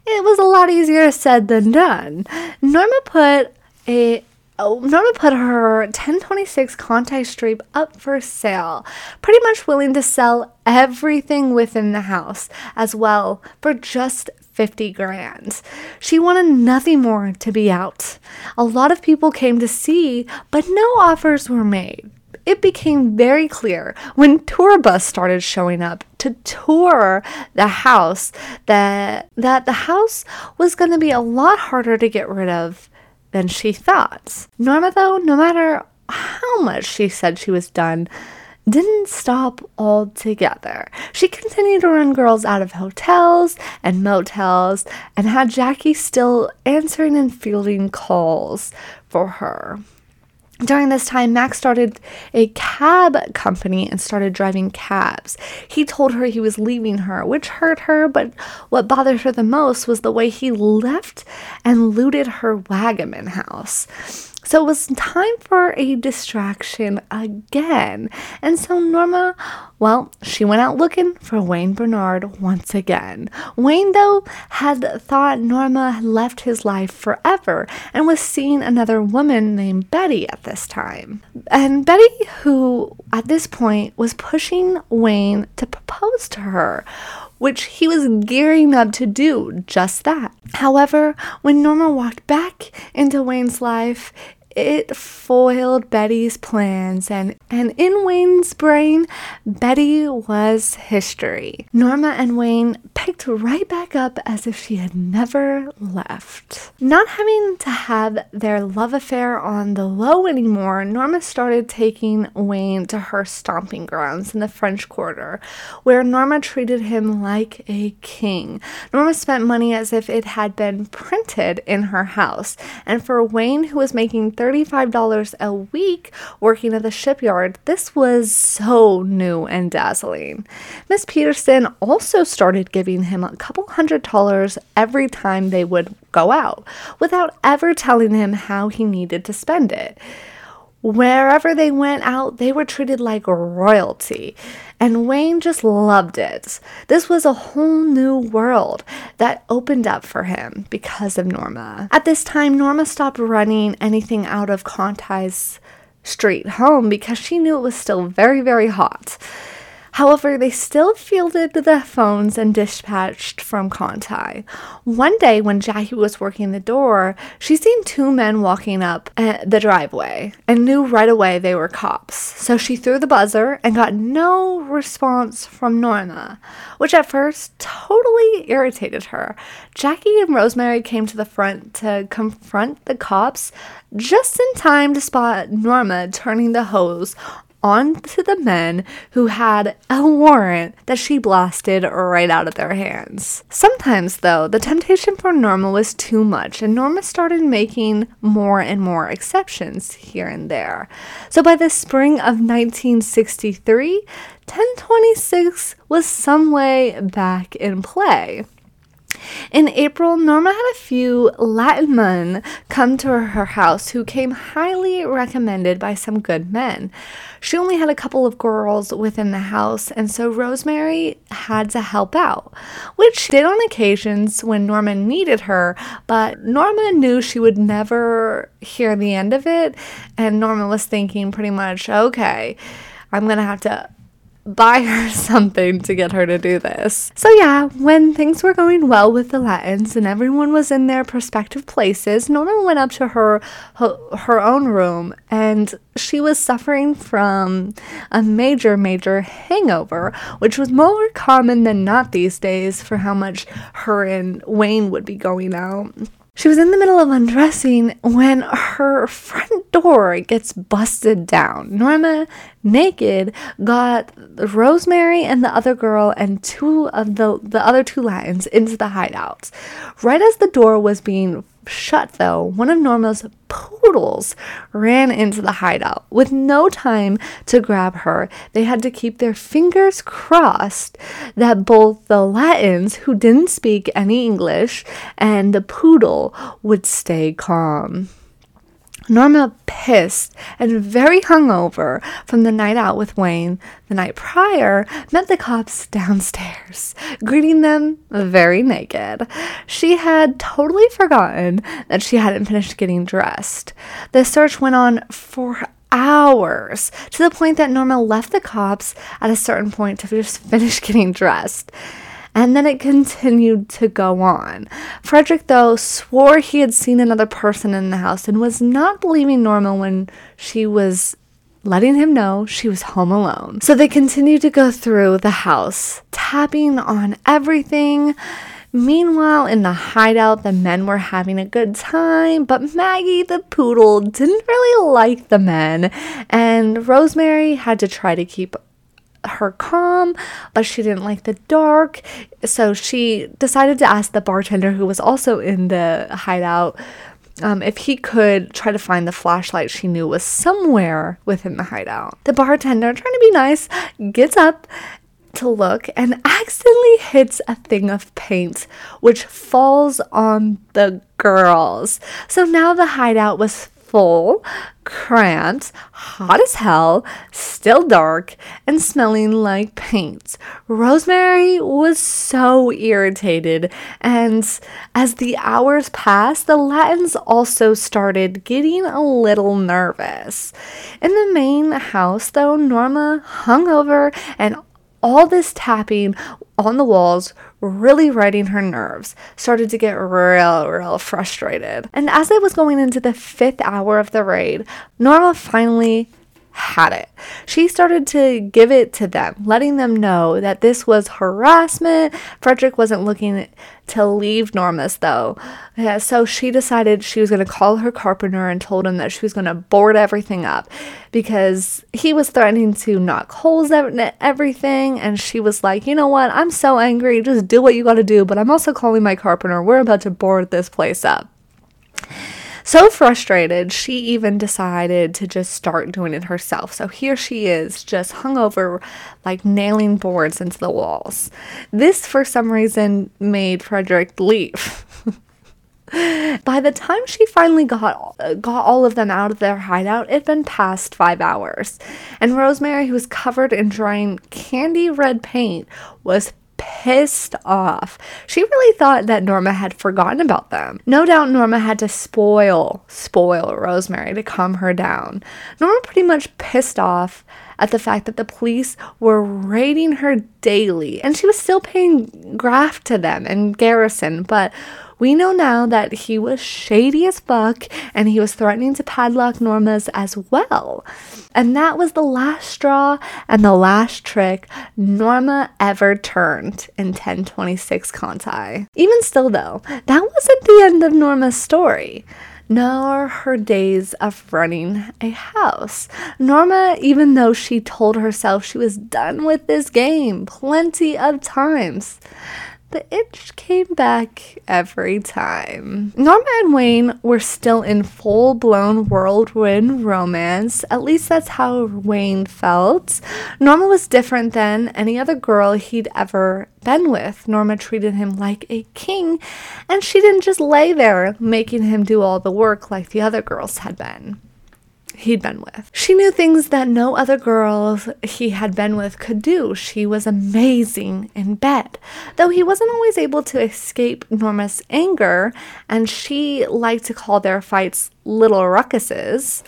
B: it was a lot easier said than done. Norma put a Oh, Norma put her 1026 Conti Street up for sale, pretty much willing to sell everything within the house as well for just 50 grand. She wanted nothing more to be out. A lot of people came to see, but no offers were made. It became very clear when tour bus started showing up to tour the house that that the house was going to be a lot harder to get rid of than she thought. Norma, though, no matter how much she said she was done, didn't stop altogether. She continued to run girls out of hotels and motels and had Jackie still answering and fielding calls for her. During this time, Max started a cab company and started driving cabs. He told her he was leaving her, which hurt her, but what bothered her the most was the way he left and looted her Waggaman house. So it was time for a distraction again. And so Norma, well, she went out looking for Wayne Bernard once again. Wayne, though, had thought Norma had left his life forever and was seeing another woman named Betty at this time. And Betty, who at this point was pushing Wayne to propose to her, which he was gearing up to do just that. However, when Norma walked back into Wayne's life, it foiled Betty's plans, and, and in Wayne's brain, Betty was history. Norma and Wayne picked right back up as if she had never left. Not having to have their love affair on the low anymore, Norma started taking Wayne to her stomping grounds in the French Quarter, where Norma treated him like a king. Norma spent money as if it had been printed in her house, and for Wayne, who was making $35 a week working at the shipyard, this was so new and dazzling. Miss Peterson also started giving him a couple hundred dollars every time they would go out, without ever telling him how he needed to spend it. Wherever they went out, they were treated like royalty, and Wayne just loved it. This was a whole new world that opened up for him because of Norma. At this time, Norma stopped running anything out of Conti's street home because she knew it was still very, very hot. However, they still fielded the phones and dispatched from Conti. One day, when Jackie was working the door, she seen two men walking up uh, the driveway and knew right away they were cops. So she threw the buzzer and got no response from Norma, which at first totally irritated her. Jackie and Rosemary came to the front to confront the cops just in time to spot Norma turning the hose on to the men who had a warrant that she blasted right out of their hands. Sometimes, though, the temptation for Norma was too much, and Norma started making more and more exceptions here and there. So by the spring of 1963, 1026 was some way back in play. In April, Norma had a few Latin men come to her house who came highly recommended by some good men. She only had a couple of girls within the house, and so Rosemary had to help out, which she did on occasions when Norma needed her, but Norma knew she would never hear the end of it, and Norma was thinking pretty much, okay, I'm gonna have to buy her something to get her to do this. So, yeah, when things were going well with the Latins and everyone was in their prospective places, Norma went up to her, her, her own room and she was suffering from a major, major hangover, which was more common than not these days for how much her and Wayne would be going out. She was in the middle of undressing when her front door gets busted down. Norma, naked, got Rosemary and the other girl and two of the, the other two Latins into the hideout. Right as the door was being shut, though, one of Norma's poodles ran into the hideout. With no time to grab her, they had to keep their fingers crossed that both the Latins, who didn't speak any English, and the poodle would stay calm. Norma, pissed and very hungover from the night out with Wayne the night prior, met the cops downstairs, greeting them very naked. She had totally forgotten that she hadn't finished getting dressed. The search went on for hours to the point that Norma left the cops at a certain point to just finish getting dressed and then it continued to go on. Frederick, though, swore he had seen another person in the house and was not believing Norma when she was letting him know she was home alone. So they continued to go through the house, tapping on everything. Meanwhile, in the hideout, the men were having a good time, but Maggie the poodle didn't really like the men, and Rosemary had to try to keep her calm, but she didn't like the dark. So she decided to ask the bartender, who was also in the hideout, um, if he could try to find the flashlight she knew was somewhere within the hideout. The bartender, trying to be nice, gets up to look and accidentally hits a thing of paint, which falls on the girls. So now the hideout was full, cramped, hot as hell, still dark, and smelling like paint. Rosemary was so irritated, and as the hours passed, the Latins also started getting a little nervous. In the main house, though, Norma hung over and All this tapping on the walls really riding her nerves, started to get real, real frustrated. And as it was going into the fifth hour of the raid, Norma finally had it. She started to give it to them, letting them know that this was harassment. Frederick wasn't looking to leave Norma's though. Yeah, so she decided she was going to call her carpenter and told him that she was going to board everything up because he was threatening to knock holes in everything. And she was like, you know what? I'm so angry. Just do what you got to do. But I'm also calling my carpenter. We're about to board this place up. So frustrated, she even decided to just start doing it herself. So here she is, just hung over, like nailing boards into the walls. This, for some reason, made Frederick leave. By the time she finally got got all of them out of their hideout, it had been past five hours, and Rosemary, who was covered in drying candy red paint, was pissed off. She really thought that Norma had forgotten about them. No doubt Norma had to spoil, spoil Rosemary to calm her down. Norma pretty much pissed off at the fact that the police were raiding her daily and she was still paying graft to them and Garrison, but we know now that he was shady as fuck and he was threatening to padlock Norma's as well. And that was the last straw and the last trick Norma ever turned in 1026 Conti. Even still, though, that wasn't the end of Norma's story nor her days of running a house. Norma, even though she told herself she was done with this game plenty of times, the itch came back every time. Norma and Wayne were still in full blown whirlwind romance. At least that's how Wayne felt. Norma was different than any other girl he'd ever been with. Norma treated him like a king, and she didn't just lay there making him do all the work like the other girls had been he'd been with. She knew things that no other girls he had been with could do. She was amazing in bed, though he wasn't always able to escape Norma's anger, and she liked to call their fights little ruckuses.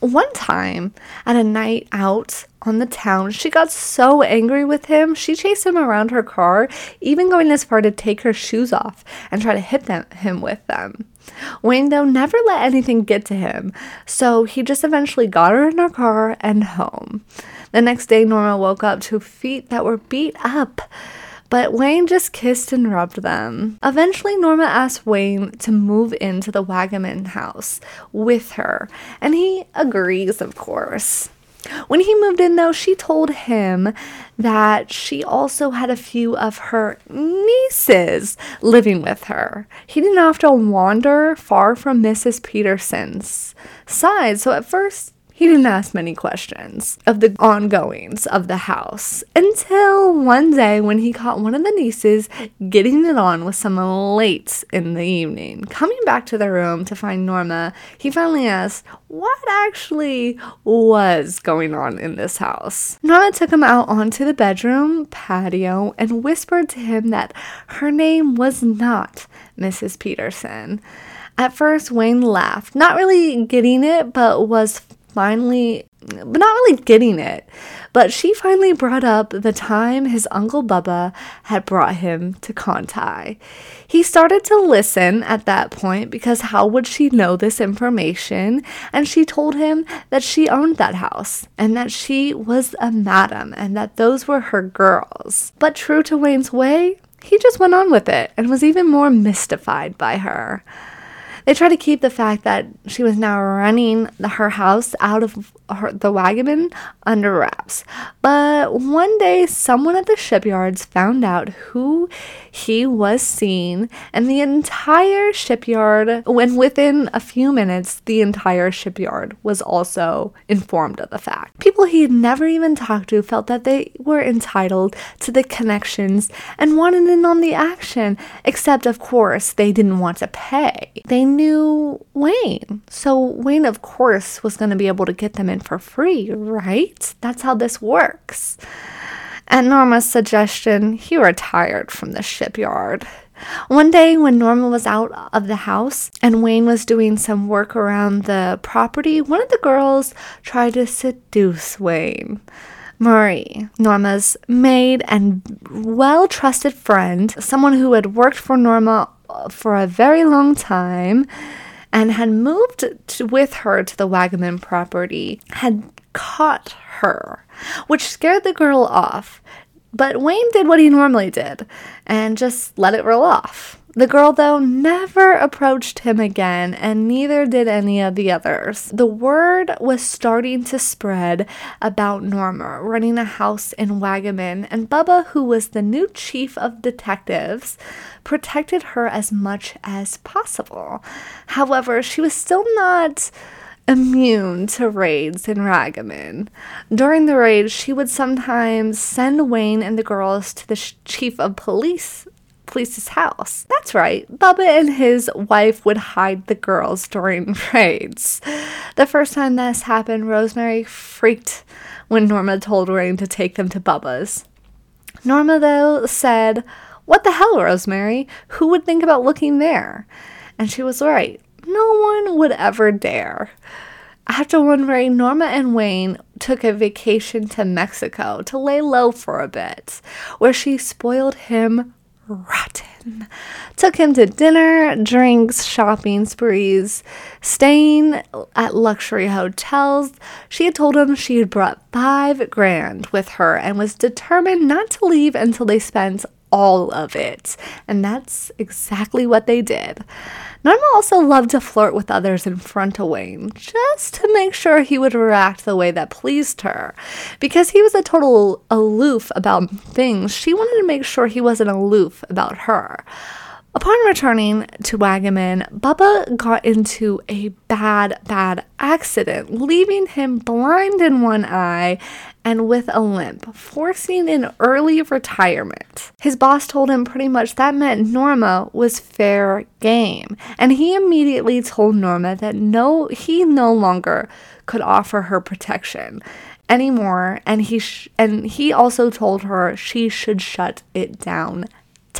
B: One time, at a night out on the town, she got so angry with him, she chased him around her car, even going as far to take her shoes off and try to hit them, him with them. Wayne, though, never let anything get to him, so he just eventually got her in her car and home. The next day, Norma woke up to feet that were beat up, but Wayne just kissed and rubbed them. Eventually, Norma asked Wayne to move into the Waggaman house with her, and he agrees, of course. When he moved in, though, she told him that she also had a few of her nieces living with her. He didn't have to wander far from Mrs. Peterson's side, so at first he didn't ask many questions of the ongoings of the house until one day when he caught one of the nieces getting it on with someone late in the evening. Coming back to the room to find Norma, he finally asked what actually was going on in this house. Norma took him out onto the bedroom patio and whispered to him that her name was not Mrs. Peterson. At first, Wayne laughed, not really getting it, but was finally, but not really getting it. But she finally brought up the time his Uncle Bubba had brought him to Conti. He started to listen at that point because how would she know this information? And she told him that she owned that house and that she was a madam and that those were her girls. But true to Wayne's way, he just went on with it and was even more mystified by her. They tried to keep the fact that she was now running the, her house out of her, the Waggaman under wraps. But one day, someone at the shipyards found out who he was seeing, and the entire shipyard, when within a few minutes, the entire shipyard was also informed of the fact. People he had never even talked to felt that they were entitled to the connections and wanted in on the action, except, of course, they didn't want to pay. They knew Wayne, so Wayne, of course, was going to be able to get them in for free, right? That's how this works. At Norma's suggestion, he retired from the shipyard. One day, when Norma was out of the house and Wayne was doing some work around the property, one of the girls tried to seduce Wayne. Marie, Norma's maid and well trusted friend, someone who had worked for Norma for a very long time and had moved to, with her to the Waggaman property, had caught her, which scared the girl off. But Wayne did what he normally did and just let it roll off. The girl, though, never approached him again, and neither did any of the others. The word was starting to spread about Norma running a house in Waggaman, and Bubba, who was the new chief of detectives, protected her as much as possible. However, she was still not immune to raids in Waggaman. During the raids, she would sometimes send Wayne and the girls to the sh- chief of police police's house. That's right, Bubba and his wife would hide the girls during raids. The first time this happened, Rosemary freaked when Norma told Wayne to take them to Bubba's. Norma, though, said, What the hell, Rosemary? Who would think about looking there? And she was right. No one would ever dare. After one raid, Norma and Wayne took a vacation to Mexico to lay low for a bit, where she spoiled him rotten. Took him to dinner, drinks, shopping sprees, staying at luxury hotels. She had told him she had brought five grand with her and was determined not to leave until they spent all of it. And that's exactly what they did. Norma also loved to flirt with others in front of Wayne, just to make sure he would react the way that pleased her. Because he was a total aloof about things, she wanted to make sure he wasn't aloof about her. Upon returning to Waggaman, Bubba got into a bad, bad accident, leaving him blind in one eye and with a limp, forcing an early retirement. His boss told him pretty much that meant Norma was fair game, and he immediately told Norma that no, he no longer could offer her protection anymore, and he sh- and he also told her she should shut it down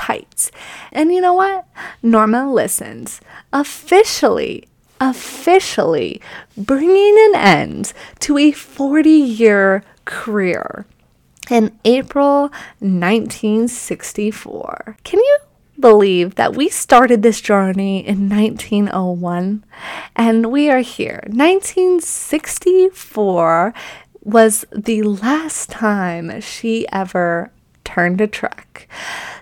B: tight. And you know what? Norma listens. Officially, officially bringing an end to a 40 year career in April 1964. Can you believe that we started this journey in 1901 and we are here? 1964 was the last time she ever turned a trek.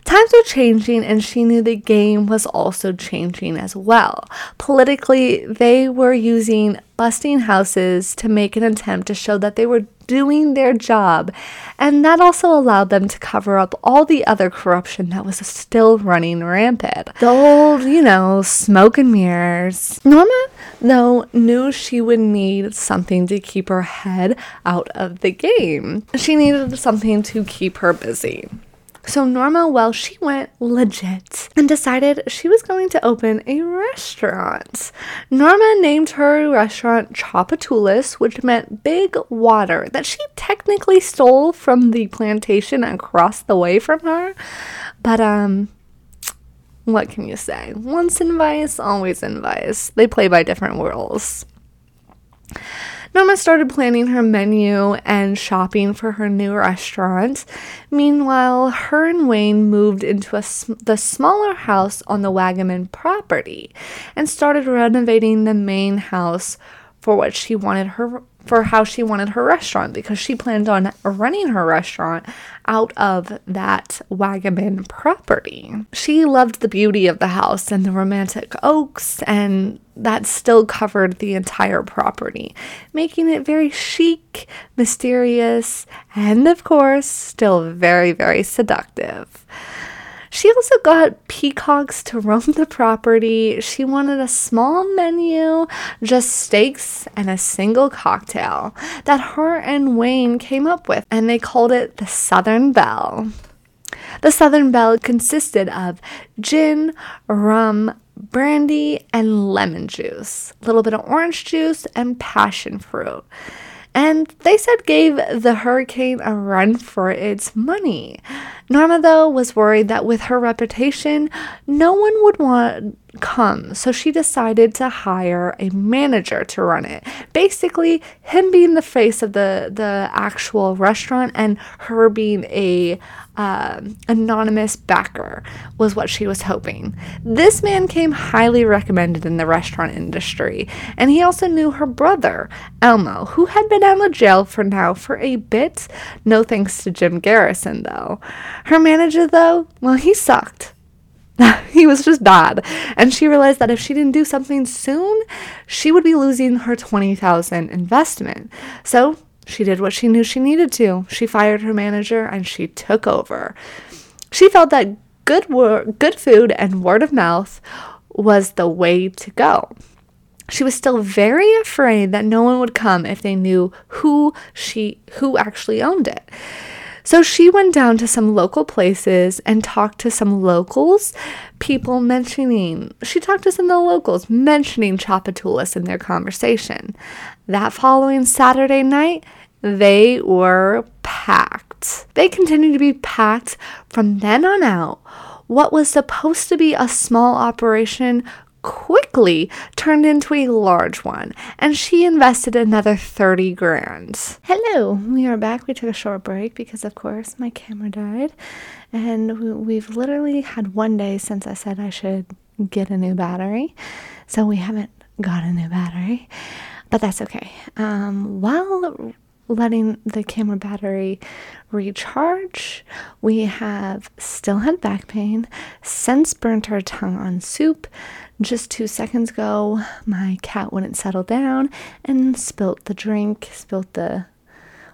B: Times were changing, and she knew the game was also changing as well. Politically, they were using busting houses to make an attempt to show that they were doing their job, and that also allowed them to cover up all the other corruption that was still running rampant. The old, you know, smoke and mirrors. Norma, though, knew she would need something to keep her head out of the game. She needed something to keep her busy. So Norma, well, she went legit and decided she was going to open a restaurant. Norma named her restaurant Tchoupitoulas, which meant big water, that she technically stole from the plantation across the way from her. But, um, what can you say? Once in vice, always in vice. They play by different rules. Norma started planning her menu and shopping for her new restaurant. Meanwhile, her and Wayne moved into a, the smaller house on the Waggaman property and started renovating the main house for what she wanted her for how she wanted her restaurant because she planned on running her restaurant out of that Waggaman property. She loved the beauty of the house and the romantic oaks, and that still covered the entire property, making it very chic, mysterious, and of course, still very, very seductive. She also got peacocks to roam the property. She wanted a small menu, just steaks and a single cocktail that her and Wayne came up with, and they called it the Southern Belle. The Southern Belle consisted of gin, rum, brandy, and lemon juice, a little bit of orange juice, and passion fruit and they said gave the hurricane a run for its money. Norma, though, was worried that with her reputation, no one would want come, so she decided to hire a manager to run it. Basically, him being the face of the the actual restaurant and her being a uh, anonymous backer was what she was hoping. This man came highly recommended in the restaurant industry, and he also knew her brother, Elmo, who had been out of jail for now for a bit. No thanks to Jim Garrison, though. Her manager, though, well, he sucked. he was just bad. And she realized that if she didn't do something soon, she would be losing her 20,000 investment. So she did what she knew she needed to. She fired her manager and she took over. She felt that good wor- good food and word of mouth was the way to go. She was still very afraid that no one would come if they knew who she who actually owned it. So she went down to some local places and talked to some locals, people mentioning, she talked to some of the locals mentioning Tchoupitoulas in their conversation. That following Saturday night, they were packed. They continued to be packed from then on out. What was supposed to be a small operation quickly turned into a large one, and she invested another 30 grand. Hello, we are back. We took a short break because, of course, my camera died, and we've literally had one day since I said I should get a new battery, so we haven't got a new battery, but that's okay. Um, while letting the camera battery recharge. We have still had back pain, since burnt our tongue on soup, just two seconds ago, my cat wouldn't settle down and spilt the drink, spilt the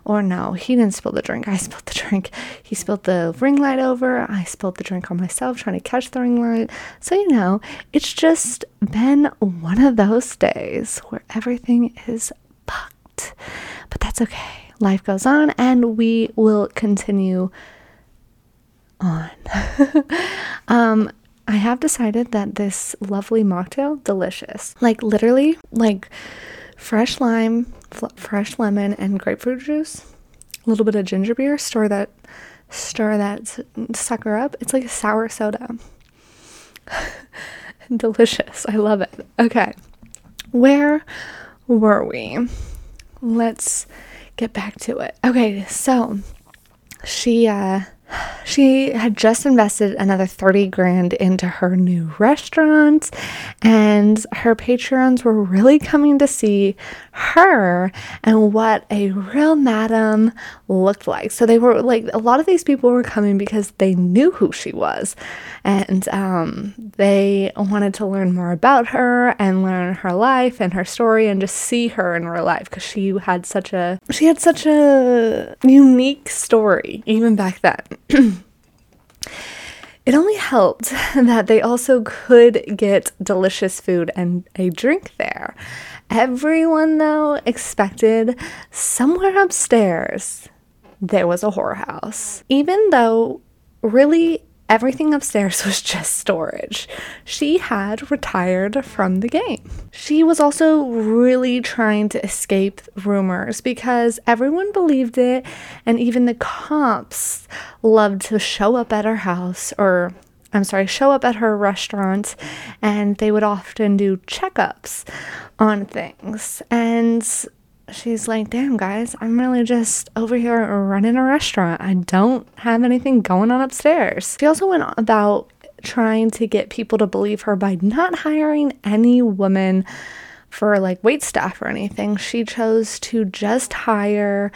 B: or no, he didn't spill the drink. I spilled the drink. He spilled the ring light over. I spilled the drink on myself trying to catch the ring light. So, you know, it's just been one of those days where everything is fucked. But that's okay. Life goes on and we will continue on. um, I have decided that this lovely mocktail, delicious. Like literally, like fresh lime, fl- fresh lemon, and grapefruit juice. A little bit of ginger beer. Stir that, stir that sucker up. It's like a sour soda. delicious. I love it. Okay, where were we? Let's get back to it. Okay, so she uh she had just invested another 30 grand into her new restaurant, and her patrons were really coming to see her and what a real madam looked like. So they were like, a lot of these people were coming because they knew who she was, and um, they wanted to learn more about her and learn her life and her story and just see her in real life because she had such a she had such a unique story even back then. It only helped that they also could get delicious food and a drink there. Everyone, though, expected somewhere upstairs there was a whorehouse. Even though, really, everything upstairs was just storage. She had retired from the game. She was also really trying to escape rumors because everyone believed it, and even the cops loved to show up at her house or I'm sorry, show up at her restaurant and they would often do checkups on things. And she's like, damn, guys, I'm really just over here running a restaurant. I don't have anything going on upstairs. She also went about trying to get people to believe her by not hiring any woman for like wait staff or anything. She chose to just hire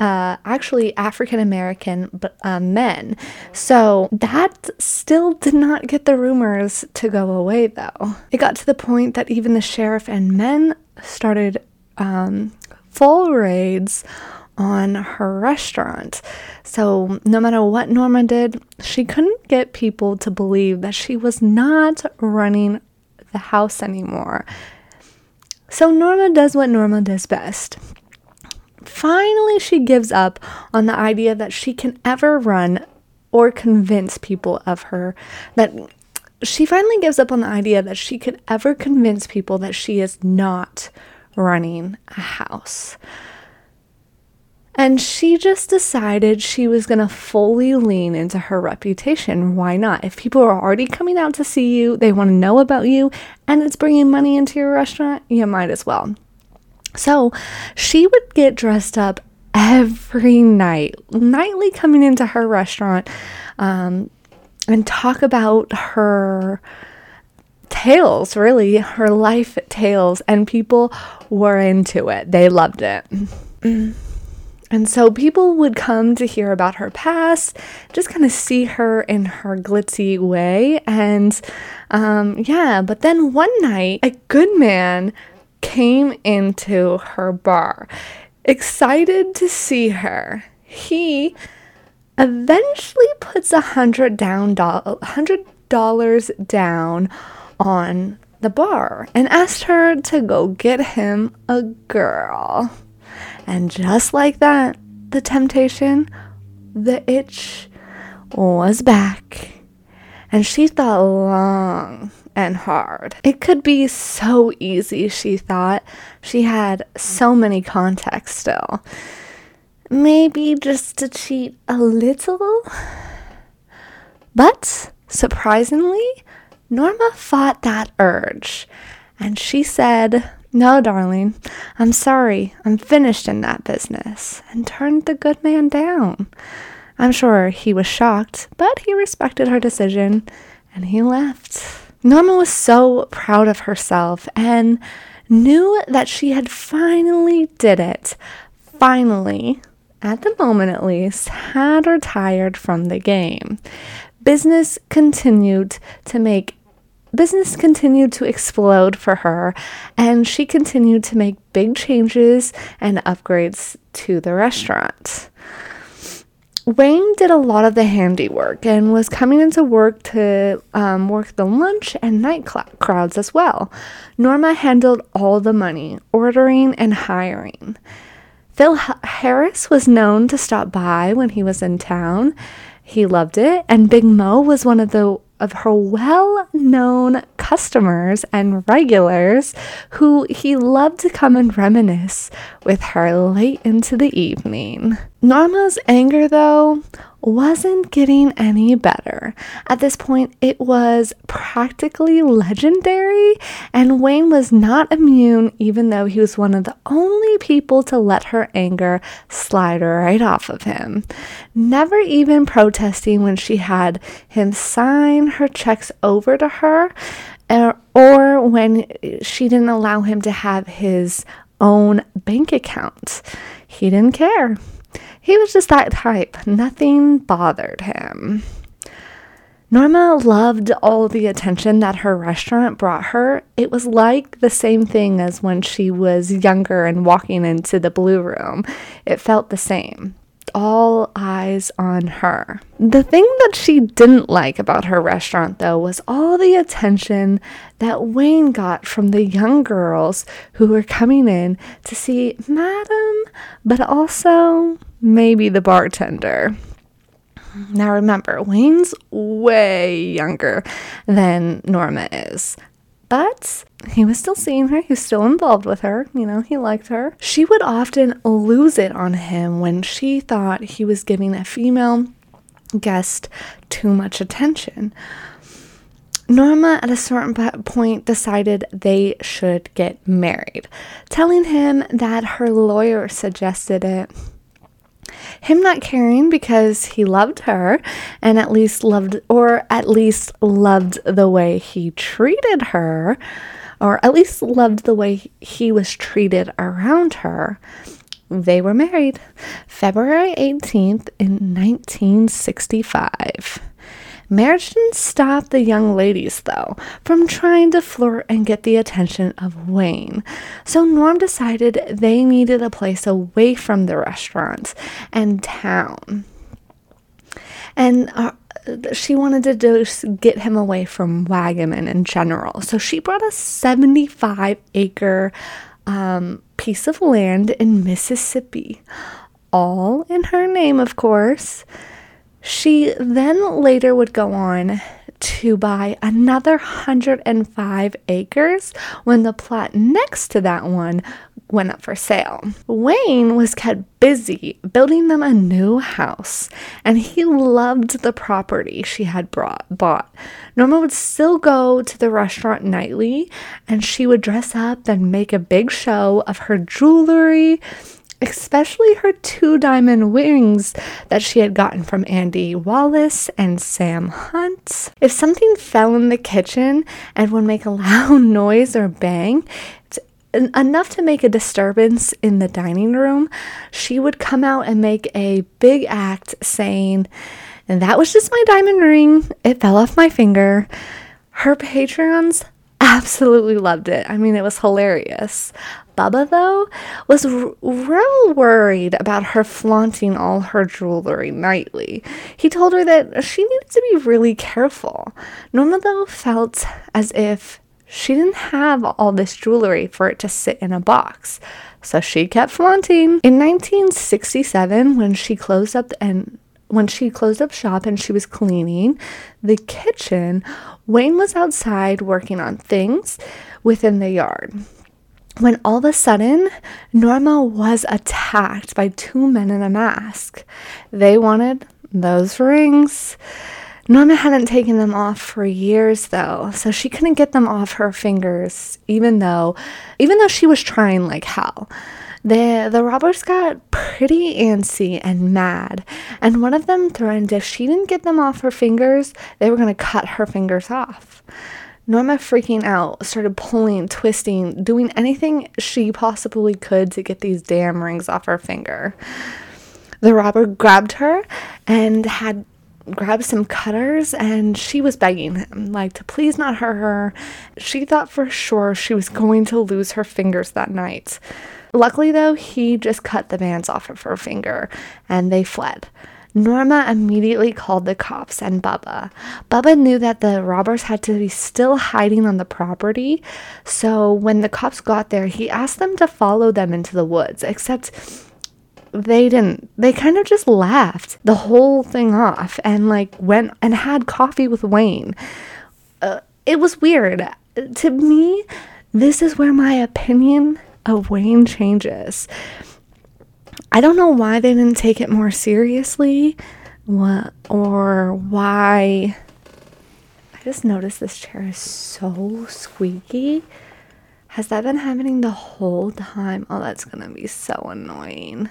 B: uh, actually African American uh, men. So that still did not get the rumors to go away though. It got to the point that even the sheriff and men started um, full raids on her restaurant. So, no matter what Norma did, she couldn't get people to believe that she was not running the house anymore. So, Norma does what Norma does best. Finally, she gives up on the idea that she can ever run or convince people of her that she finally gives up on the idea that she could ever convince people that she is not running a house. And she just decided she was going to fully lean into her reputation. Why not? If people are already coming out to see you, they want to know about you, and it's bringing money into your restaurant, you might as well. So she would get dressed up every night, nightly coming into her restaurant um, and talk about her tales, really, her life tales, and people were into it. They loved it. And so people would come to hear about her past, just kind of see her in her glitzy way. And um, yeah, but then one night, a good man came into her bar, excited to see her. He eventually puts a hundred down hundred dollars down on the bar and asked her to go get him a girl. And just like that, the temptation, the itch was back. And she thought long and hard. It could be so easy, she thought. She had so many contacts still. Maybe just to cheat a little? But surprisingly, Norma fought that urge. And she said, No, darling, I'm sorry. I'm finished in that business. And turned the good man down. I'm sure he was shocked, but he respected her decision and he left. Norma was so proud of herself and knew that she had finally did it. Finally, at the moment at least, had retired from the game. Business continued to make business continued to explode for her, and she continued to make big changes and upgrades to the restaurant. Wayne did a lot of the handiwork and was coming into work to um, work the lunch and night cl- crowds as well. Norma handled all the money, ordering and hiring. Phil H- Harris was known to stop by when he was in town. He loved it, and Big Mo was one of the of her well known customers and regulars who he loved to come and reminisce with her late into the evening. Norma's anger, though, wasn't getting any better. At this point, it was practically legendary, and Wayne was not immune, even though he was one of the only people to let her anger slide right off of him. Never even protesting when she had him sign her checks over to her, er, or when she didn't allow him to have his own bank account. He didn't care. He was just that type. Nothing bothered him. Norma loved all the attention that her restaurant brought her. It was like the same thing as when she was younger and walking into the blue room. It felt the same all eyes on her. The thing that she didn't like about her restaurant, though, was all the attention that Wayne got from the young girls who were coming in to see Madam, but also maybe the bartender. Now remember, Wayne's way younger than Norma is. But he was still seeing her. He was still involved with her. You know, he liked her. She would often lose it on him when she thought he was giving a female guest too much attention. Norma, at a certain point, decided they should get married, telling him that her lawyer suggested it him not caring because he loved her and at least loved, or at least loved the way he treated her, or at least loved the way he was treated around her. They were married February 18th in 1965. Marriage didn't stop the young ladies, though, from trying to flirt and get the attention of Wayne. So Norm decided they needed a place away from the restaurants and town. And uh, she wanted to just get him away from Waggaman in general. So she brought a 75 acre um, piece of land in Mississippi, all in her name, of course. She then later would go on to buy another 105 acres when the plot next to that one went up for sale. Wayne was kept busy building them a new house, and he loved the property she had brought, bought. Norma would still go to the restaurant nightly, and she would dress up and make a big show of her jewelry especially her two diamond rings that she had gotten from Andy Wallace and Sam Hunt. If something fell in the kitchen and would make a loud noise or bang, enough to make a disturbance in the dining room, she would come out and make a big act saying, that was just my diamond ring. It fell off my finger. Her patrons absolutely loved it. I mean, it was hilarious. Bubba, though, was r- real worried about her flaunting all her jewelry nightly. He told her that she needed to be really careful. Norma, though, felt as if she didn't have all this jewelry for it to sit in a box. So she kept flaunting. In 1967, when she closed up and when she closed up shop and she was cleaning the kitchen, Wayne was outside working on things within the yard. When all of a sudden, Norma was attacked by two men in a mask. They wanted those rings. Norma hadn't taken them off for years though, so she couldn't get them off her fingers even though even though she was trying like hell. The the robbers got pretty antsy and mad, and one of them threatened if she didn't get them off her fingers, they were going to cut her fingers off. Norma, freaking out, started pulling, twisting, doing anything she possibly could to get these damn rings off her finger. The robber grabbed her and had grabbed some cutters and she was begging him like to please not hurt her. She thought for sure she was going to lose her fingers that night. Luckily, though, he just cut the bands off of her finger and they fled. Norma immediately called the cops and Bubba. Bubba knew that the robbers had to be still hiding on the property, so when the cops got there, he asked them to follow them into the woods, except they didn't. They kind of just laughed the whole thing off and like went and had coffee with Wayne. Uh, it was weird. To me, this is where my opinion of Wayne changes. I don't know why they didn't take it more seriously or why. I just noticed this chair is so squeaky. Has that been happening the whole time? Oh, that's gonna be so annoying.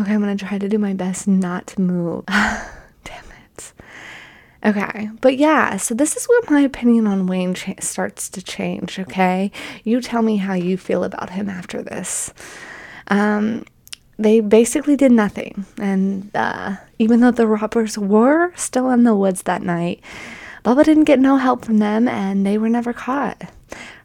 B: Okay, I'm gonna try to do my best not to move. Damn it. Okay, but yeah, so this is where my opinion on Wayne cha- starts to change, okay? You tell me how you feel about him after this. Um, they basically did nothing, and uh, even though the robbers were still in the woods that night, Bubba didn't get no help from them, and they were never caught.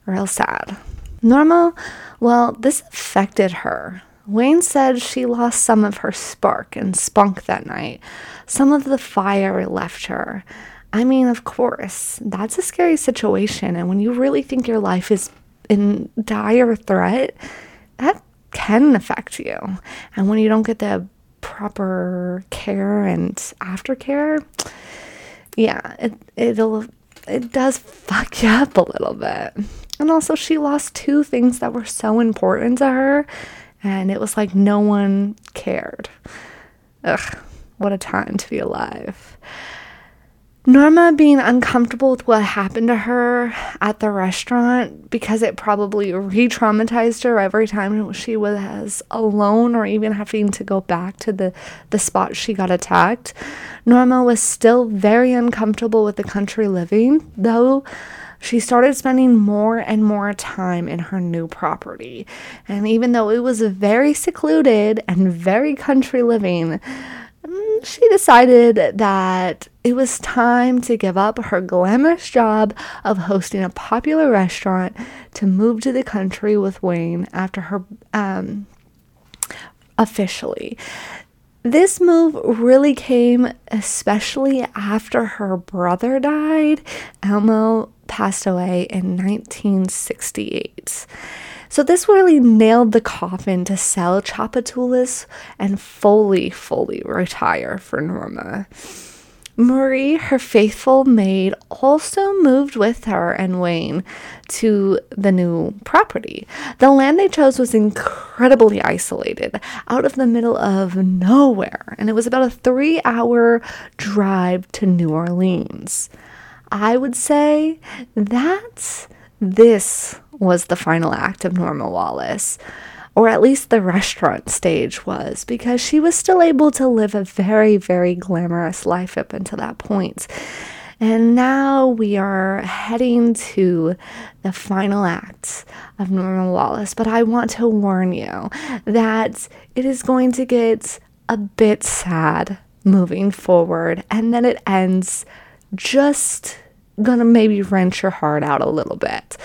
B: Real sad. Norma, well, this affected her. Wayne said she lost some of her spark and spunk that night. Some of the fire left her. I mean, of course, that's a scary situation. And when you really think your life is in dire threat, that can affect you. And when you don't get the proper care and aftercare, yeah, it, it'll, it does fuck you up a little bit. And also, she lost two things that were so important to her and it was like no one cared. Ugh, what a time to be alive. Norma being uncomfortable with what happened to her at the restaurant because it probably re traumatized her every time she was alone or even having to go back to the, the spot she got attacked. Norma was still very uncomfortable with the country living, though she started spending more and more time in her new property. And even though it was very secluded and very country living, she decided that it was time to give up her glamorous job of hosting a popular restaurant to move to the country with Wayne after her um, officially. This move really came especially after her brother died. Elmo passed away in 1968. So this really nailed the coffin to sell Tchoupitoulas and fully, fully retire for Norma. Marie, her faithful maid, also moved with her and Wayne to the new property. The land they chose was incredibly isolated, out of the middle of nowhere, and it was about a three hour drive to New Orleans. I would say that this was the final act of Norma Wallace or at least the restaurant stage was, because she was still able to live a very, very glamorous life up until that point. And now we are heading to the final act of Norma Wallace. But I want to warn you that it is going to get a bit sad moving forward, and then it ends just gonna maybe wrench your heart out a little bit.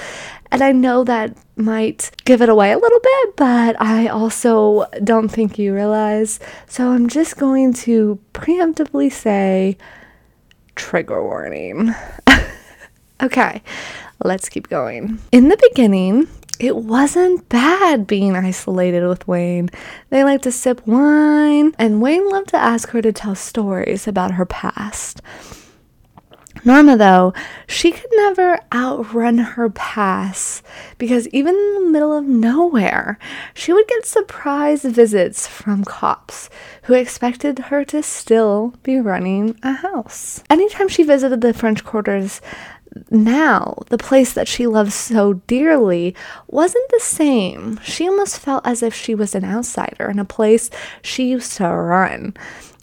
B: And I know that might give it away a little bit, but I also don't think you realize. So I'm just going to preemptively say trigger warning. okay, let's keep going. In the beginning, it wasn't bad being isolated with Wayne. They liked to sip wine, and Wayne loved to ask her to tell stories about her past. Norma, though, she could never outrun her past because even in the middle of nowhere, she would get surprise visits from cops who expected her to still be running a house. Anytime she visited the French quarters, now, the place that she loves so dearly wasn't the same. She almost felt as if she was an outsider in a place she used to run.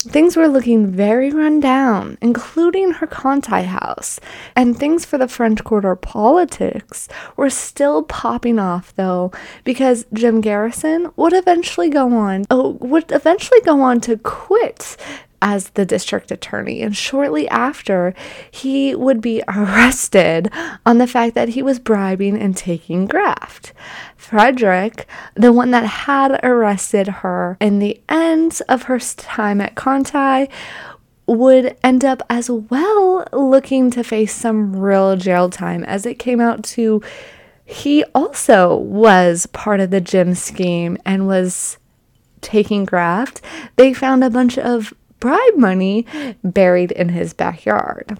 B: Things were looking very run down, including her Conti house, and things for the French Quarter politics were still popping off though, because Jim Garrison would eventually go on, oh, would eventually go on to quit as the district attorney. And shortly after, he would be arrested on the fact that he was bribing and taking graft. Frederick, the one that had arrested her in the end of her time at Conti, would end up as well looking to face some real jail time as it came out to he also was part of the Jim scheme and was taking graft. They found a bunch of bribe money buried in his backyard.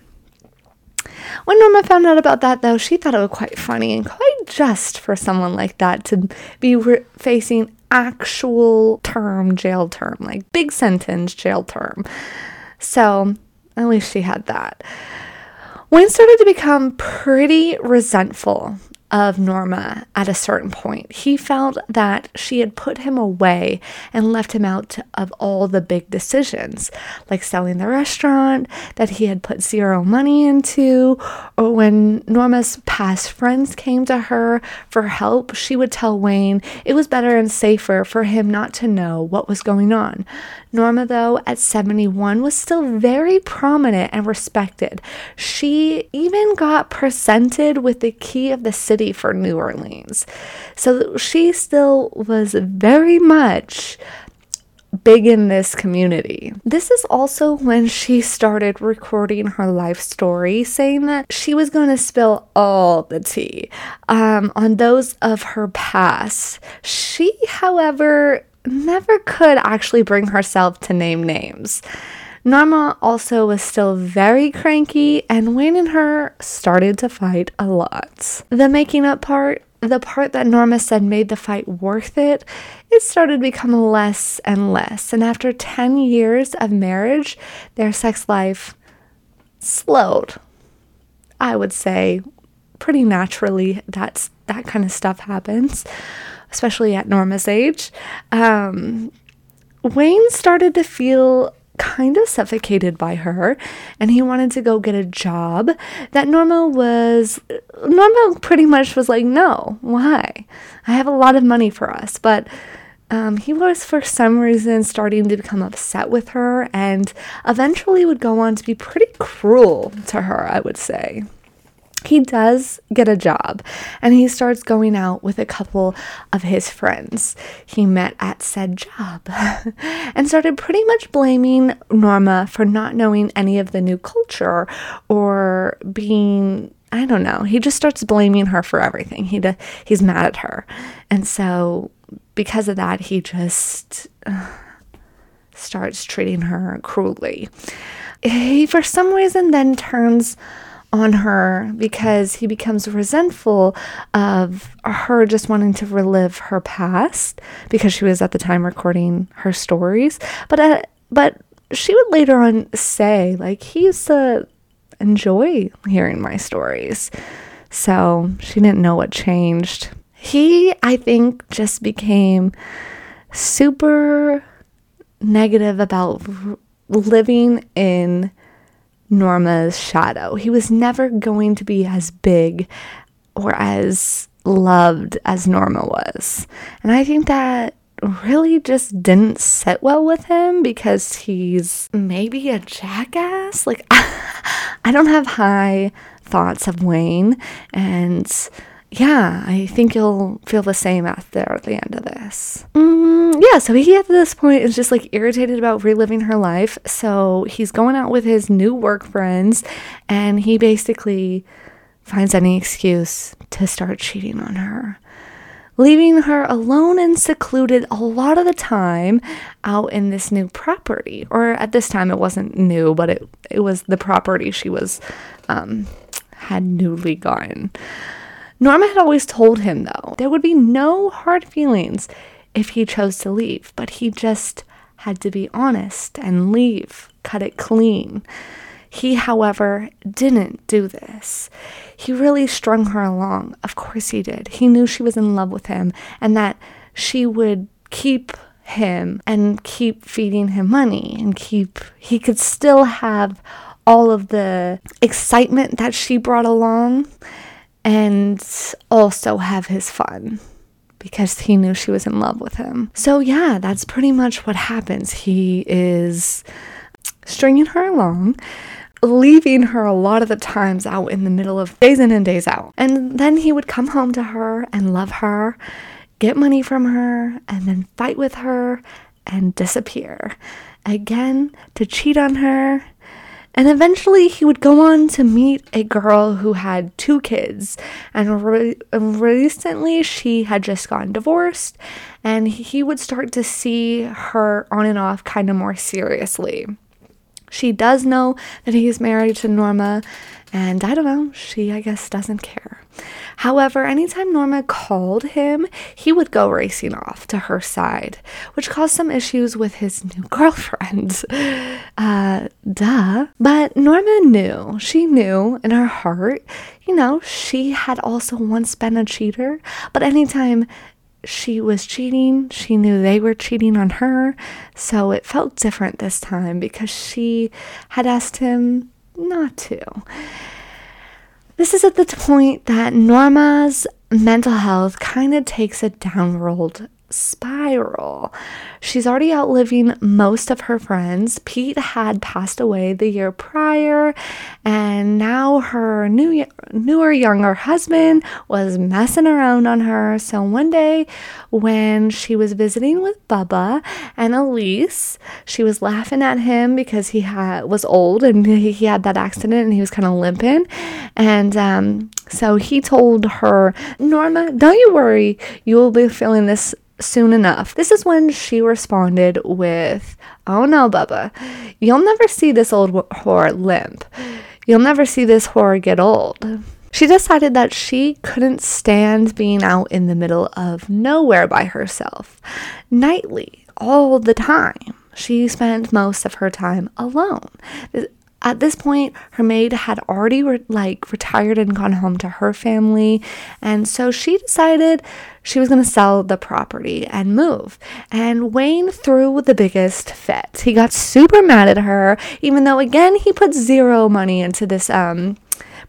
B: When Norma found out about that, though, she thought it was quite funny and quite just for someone like that to be re- facing actual term jail term, like big sentence jail term. So at least she had that. Wayne started to become pretty resentful of Norma at a certain point. He felt that she had put him away and left him out of all the big decisions, like selling the restaurant that he had put zero money into, or when Norma's past friends came to her for help, she would tell Wayne it was better and safer for him not to know what was going on. Norma, though, at 71, was still very prominent and respected. She even got presented with the key of the city city for New Orleans. So she still was very much big in this community. This is also when she started recording her life story, saying that she was going to spill all the tea um, on those of her past. She, however, never could actually bring herself to name names. Norma also was still very cranky, and Wayne and her started to fight a lot. The making up part, the part that Norma said made the fight worth it, it started to become less and less. And after 10 years of marriage, their sex life slowed. I would say pretty naturally that's that kind of stuff happens, especially at Norma's age. Um, Wayne started to feel kind of suffocated by her and he wanted to go get a job that Norma was Norma pretty much was like no why? I have a lot of money for us. But um, he was for some reason starting to become upset with her and eventually would go on to be pretty cruel to her I would say he does get a job and he starts going out with a couple of his friends he met at said job and started pretty much blaming Norma for not knowing any of the new culture or being I don't know. He just starts blaming her for everything. He d- he's mad at her. And so because of that he just uh, starts treating her cruelly. he, for some reason, then turns on her because he becomes resentful of her just wanting to relive her past because she was at the time recording her stories. But uh, but she would later on say like he used to enjoy hearing my stories. So she didn't know what changed. He, I think, just became super negative about living in Norma's shadow. He was never going to be as big or as loved as Norma was. And I think that really just didn't sit well with him because he's maybe a jackass. Like, I don't have high thoughts of Wayne. And yeah, I think you'll feel the same after the end of this. Mm, yeah, so he at this point is just like irritated about reliving her life. So he's going out with his new work friends and he basically finds any excuse to start cheating on her. Leaving her alone and secluded a lot of the time out in this new property. Or at this time, it wasn't new, but it, it was the property she was, um, had newly gotten. Norma had always told him, though, there would be no hard feelings if he chose to leave, but he just had to be honest and leave, cut it clean. He, however, didn't do this. He really strung her along. Of course he did. He knew she was in love with him and that she would keep him and keep feeding him money and keep, he could still have all of the excitement that she brought along and also have his fun because he knew she was in love with him. So, yeah, that's pretty much what happens. He is stringing her along, leaving her a lot of the times out in the middle of days in and days out. And then he would come home to her and love her, get money from her, and then fight with her and disappear. Again, to cheat on her and eventually, he would go on to meet a girl who had two kids. And re- recently, she had just gotten divorced. And he would start to see her on and off kind of more seriously. She does know that he is married to Norma, and I don't know, she, I guess, doesn't care. However, anytime Norma called him, he would go racing off to her side, which caused some issues with his new girlfriend. Uh, duh. But Norma knew, she knew in her heart, you know, she had also once been a cheater, but anytime she was cheating. She knew they were cheating on her. So it felt different this time because she had asked him not to. This is at the point that Norma's mental health kind of takes a downward spiral. She's already outliving most of her friends. Pete had passed away the year prior, and now her new newer younger husband was messing around on her. So one day when she was visiting with Bubba and Elise, she was laughing at him because he had was old and he, he had that accident and he was kind of limping. And um, so he told her, Norma, don't you worry, you will be feeling this soon enough. This is when she responded with, Oh no, Bubba, you'll never see this old whore limp. You'll never see this whore get old. She decided that she couldn't stand being out in the middle of nowhere by herself, nightly, all the time. She spent most of her time alone. At this point, her maid had already re- like retired and gone home to her family, and so she decided she was going to sell the property and move. And Wayne threw the biggest fit. He got super mad at her, even though again he put zero money into this um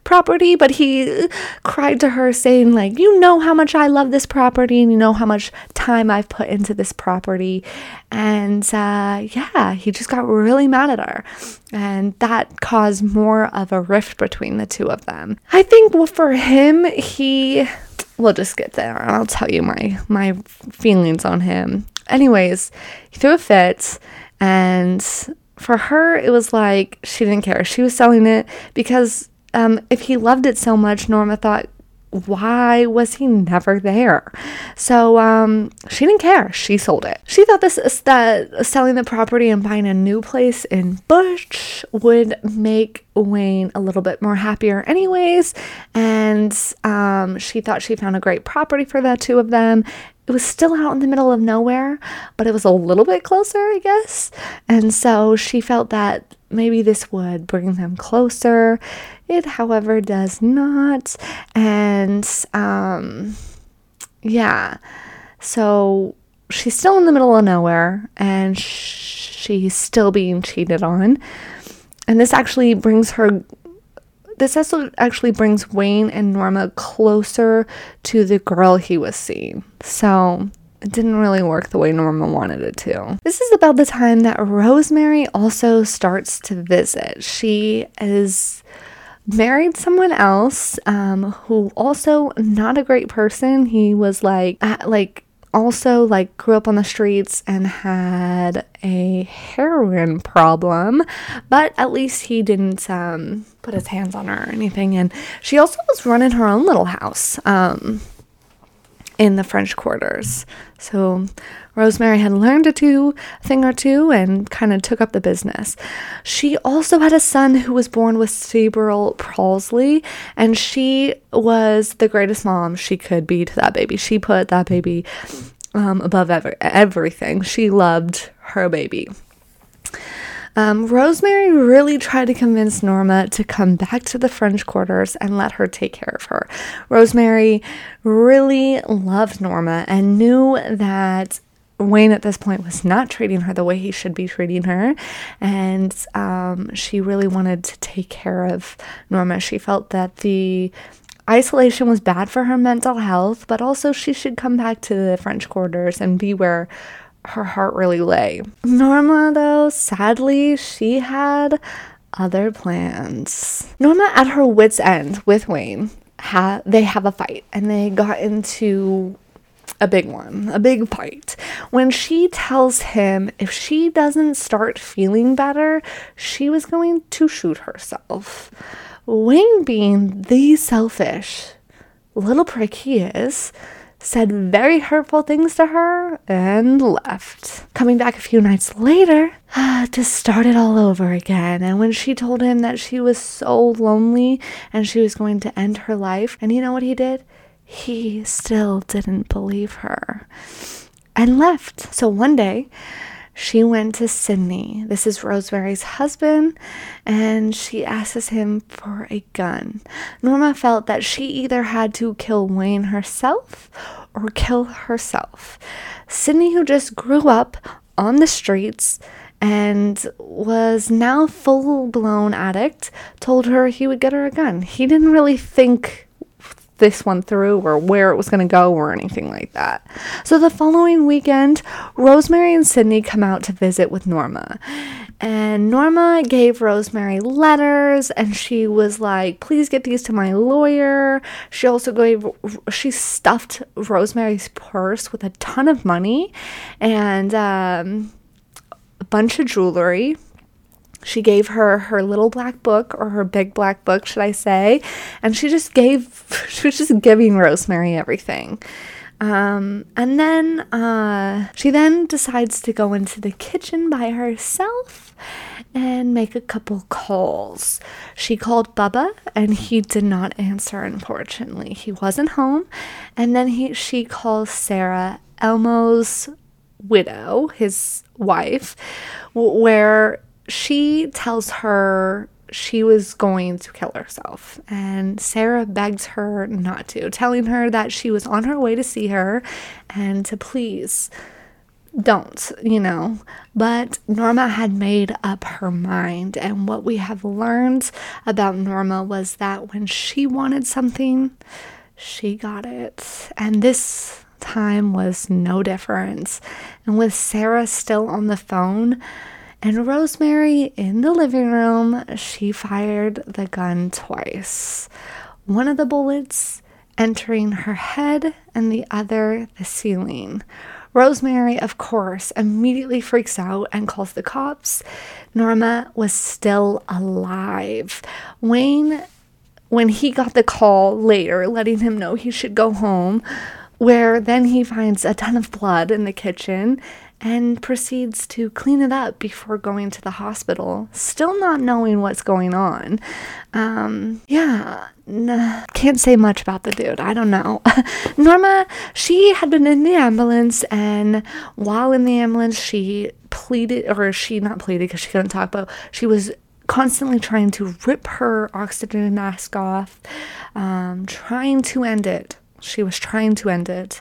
B: property, but he cried to her saying like, "You know how much I love this property and you know how much time I've put into this property." And uh, yeah, he just got really mad at her. And that caused more of a rift between the two of them. I think well, for him, he we'll just get there and I'll tell you my my feelings on him. Anyways, he threw a fit and for her it was like she didn't care. She was selling it because um, if he loved it so much, Norma thought why was he never there? So um, she didn't care. She sold it. She thought this that selling the property and buying a new place in Bush would make Wayne a little bit more happier, anyways. And um, she thought she found a great property for the two of them. It was still out in the middle of nowhere, but it was a little bit closer, I guess. And so she felt that maybe this would bring them closer. It, however, does not. And um, yeah, so she's still in the middle of nowhere and she's still being cheated on. And this actually brings her this actually brings Wayne and Norma closer to the girl he was seeing. So it didn't really work the way Norma wanted it to. This is about the time that Rosemary also starts to visit. She is married someone else um, who also not a great person. He was like like also like grew up on the streets and had a heroin problem, but at least he didn't um, put his hands on her or anything. And she also was running her own little house um, in the French quarters. So Rosemary had learned a two thing or two and kind of took up the business. She also had a son who was born with cerebral palsy, and she was the greatest mom she could be to that baby. She put that baby um, above ever, everything. She loved her baby. Um, Rosemary really tried to convince Norma to come back to the French quarters and let her take care of her. Rosemary really loved Norma and knew that Wayne at this point was not treating her the way he should be treating her. And um, she really wanted to take care of Norma. She felt that the isolation was bad for her mental health, but also she should come back to the French quarters and be where her heart really lay. Norma, though, sadly, she had other plans. Norma, at her wits' end with Wayne, ha- they have a fight and they got into a big one, a big fight. When she tells him if she doesn't start feeling better, she was going to shoot herself. Wayne, being the selfish little prick he is, said very hurtful things to her, and left. Coming back a few nights later to start it all over again. And when she told him that she was so lonely and she was going to end her life, and you know what he did? He still didn't believe her and left. So one day, she went to Sydney. This is Rosemary's husband, and she asks him for a gun. Norma felt that she either had to kill Wayne herself or kill herself. Sydney, who just grew up on the streets and was now full blown addict, told her he would get her a gun. He didn't really think this one through or where it was going to go or anything like that. So the following weekend, Rosemary and Sydney come out to visit with Norma. And Norma gave Rosemary letters and she was like, please get these to my lawyer. She also gave, she stuffed Rosemary's purse with a ton of money and um, a bunch of jewelry she gave her her little black book or her big black book should i say and she just gave she was just giving rosemary everything um, and then uh, she then decides to go into the kitchen by herself and make a couple calls. She called Bubba and he did not answer unfortunately. He wasn't home. And then he she calls Sarah, Elmo's widow, his wife, where she tells her she was going to kill herself, and Sarah begs her not to, telling her that she was on her way to see her and to please don't, you know. But Norma had made up her mind, and what we have learned about Norma was that when she wanted something, she got it. And this time was no different. And with Sarah still on the phone, and Rosemary in the living room, she fired the gun twice. One of the bullets entering her head and the other the ceiling. Rosemary, of course, immediately freaks out and calls the cops. Norma was still alive. Wayne when he got the call later, letting him know he should go home, where then he finds a ton of blood in the kitchen and proceeds to clean it up before going to the hospital, still not knowing what's going on. Um, yeah, can't say much about the dude. I don't know. Norma, she had been in the ambulance, and while in the ambulance, she pleaded, or she not pleaded because she couldn't talk, but she was constantly trying to rip her oxygen mask off, um, trying to end it. She was trying to end it.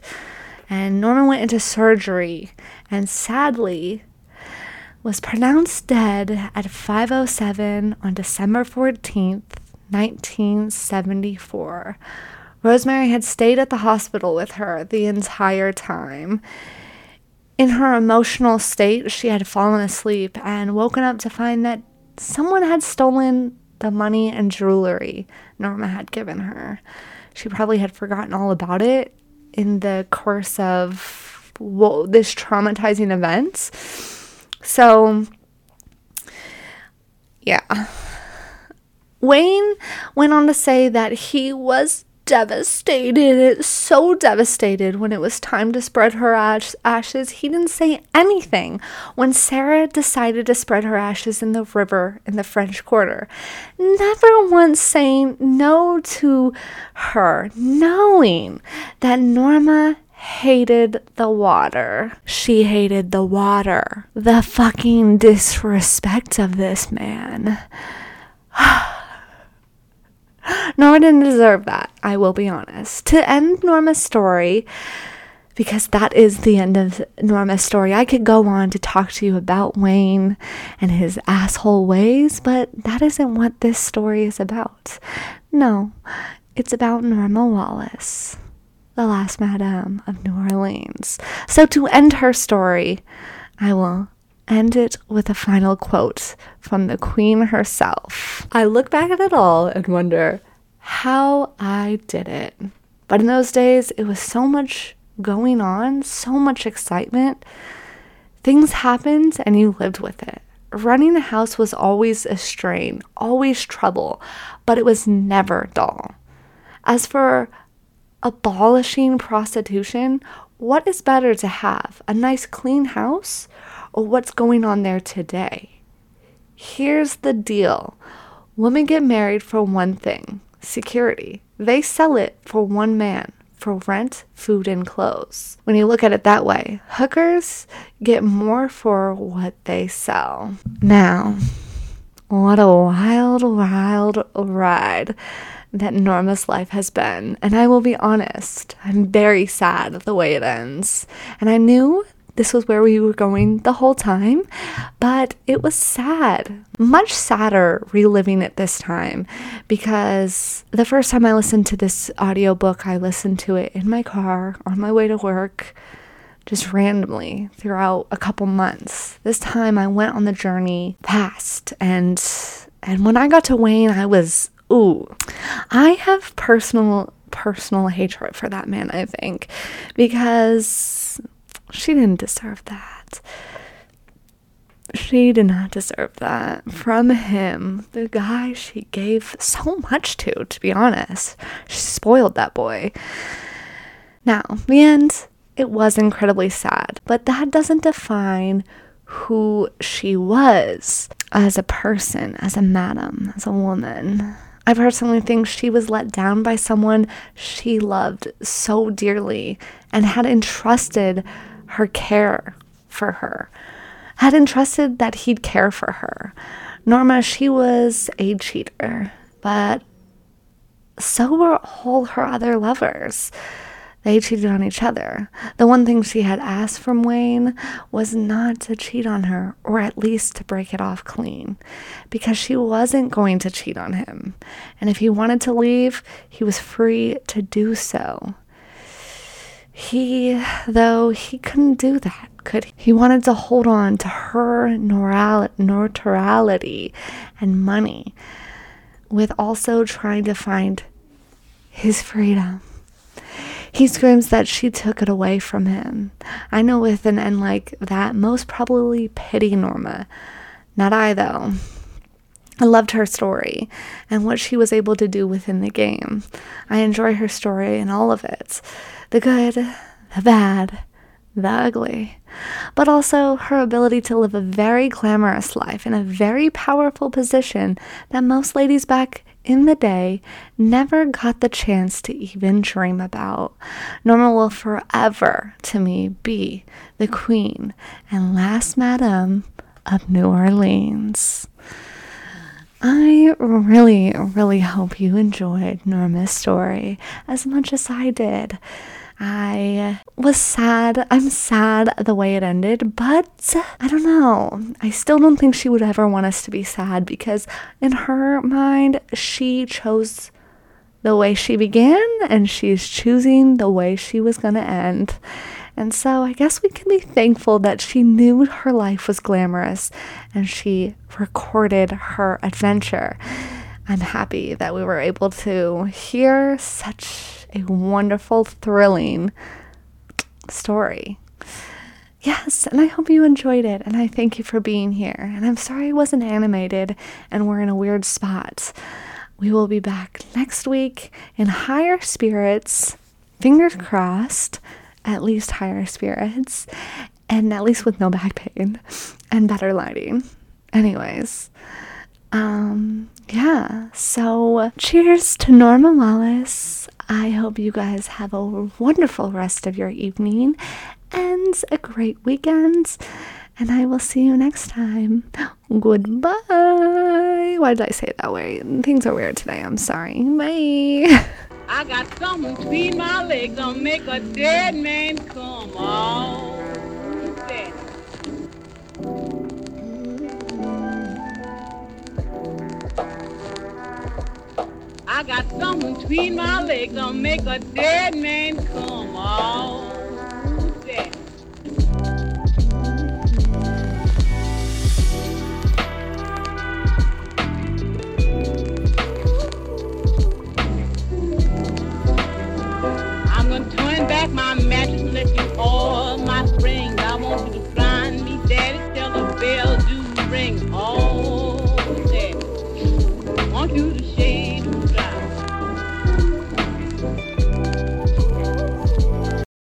B: And Norma went into surgery and sadly was pronounced dead at 5:07 on December 14th, 1974. Rosemary had stayed at the hospital with her the entire time. In her emotional state, she had fallen asleep and woken up to find that someone had stolen the money and jewelry Norma had given her. She probably had forgotten all about it in the course of whoa, this traumatizing event. So, yeah. Wayne went on to say that he was devastated, so devastated when it was time to spread her ash- ashes. He didn't say anything when Sarah decided to spread her ashes in the river in the French Quarter. Never once saying no to her, knowing that Norma hated the water. She hated the water. The fucking disrespect of this man. Norma didn't deserve that, I will be honest. To end Norma's story, because that is the end of Norma's story, I could go on to talk to you about Wayne and his asshole ways, but that isn't what this story is about. No, it's about Norma Wallace, the last Madame of New Orleans. So to end her story, I will end it with a final quote from the Queen herself. I look back at it all and wonder how I did it. But in those days, it was so much going on, so much excitement. Things happened and you lived with it. Running a house was always a strain, always trouble, but it was never dull. As for abolishing prostitution, what is better to have? A nice clean house or what's going on there today? Here's the deal women get married for one thing security. They sell it for one man for rent, food, and clothes. When you look at it that way, hookers get more for what they sell. Now, what a wild, wild ride that Norma's life has been. And I will be honest, I'm very sad the way it ends. And I knew this was where we were going the whole time, but it was sad. Much sadder reliving it this time because the first time I listened to this audiobook, I listened to it in my car on my way to work just randomly throughout a couple months. This time I went on the journey past and and when I got to Wayne, I was ooh. I have personal personal hatred for that man, I think, because she didn't deserve that. She did not deserve that from him, the guy she gave so much to, to be honest. She spoiled that boy. Now, the end, it was incredibly sad, but that doesn't define who she was as a person, as a madam, as a woman. I personally think she was let down by someone she loved so dearly and had entrusted her care for her, had entrusted that he'd care for her. Norma, she was a cheater, but so were all her other lovers. They cheated on each other. The one thing she had asked from Wayne was not to cheat on her, or at least to break it off clean, because she wasn't going to cheat on him. And if he wanted to leave, he was free to do so. He, though, he couldn't do that, could he? He wanted to hold on to her notoriety and money, with also trying to find his freedom. He screams that she took it away from him. I know with an end like that, most probably pity Norma. Not I, though. I loved her story and what she was able to do within the game. I enjoy her story and all of it the good, the bad, the ugly, but also her ability to live a very glamorous life in a very powerful position that most ladies back in the day never got the chance to even dream about. Norma will forever, to me, be the queen and last madam of New Orleans. I really, really hope you enjoyed Norma's story as much as I did. I was sad. I'm sad the way it ended, but I don't know. I still don't think she would ever want us to be sad because, in her mind, she chose the way she began and she's choosing the way she was going to end. And so I guess we can be thankful that she knew her life was glamorous and she recorded her adventure. I'm happy that we were able to hear such a wonderful, thrilling story. Yes, and I hope you enjoyed it, and I thank you for being here. And I'm sorry I wasn't animated and we're in a weird spot. We will be back next week in higher spirits, fingers crossed, at least higher spirits, and at least with no back pain and better lighting. Anyways, um, yeah, so cheers to Norma Wallace. I hope you guys have a wonderful rest of your evening and a great weekend. And I will see you next time. Goodbye. Why did I say it that way? Things are weird today. I'm sorry. Bye.
C: I got something between my legs to make a dead man come on. I got something between my legs to make a dead man come on. my mattress and let you all my springs. I want you to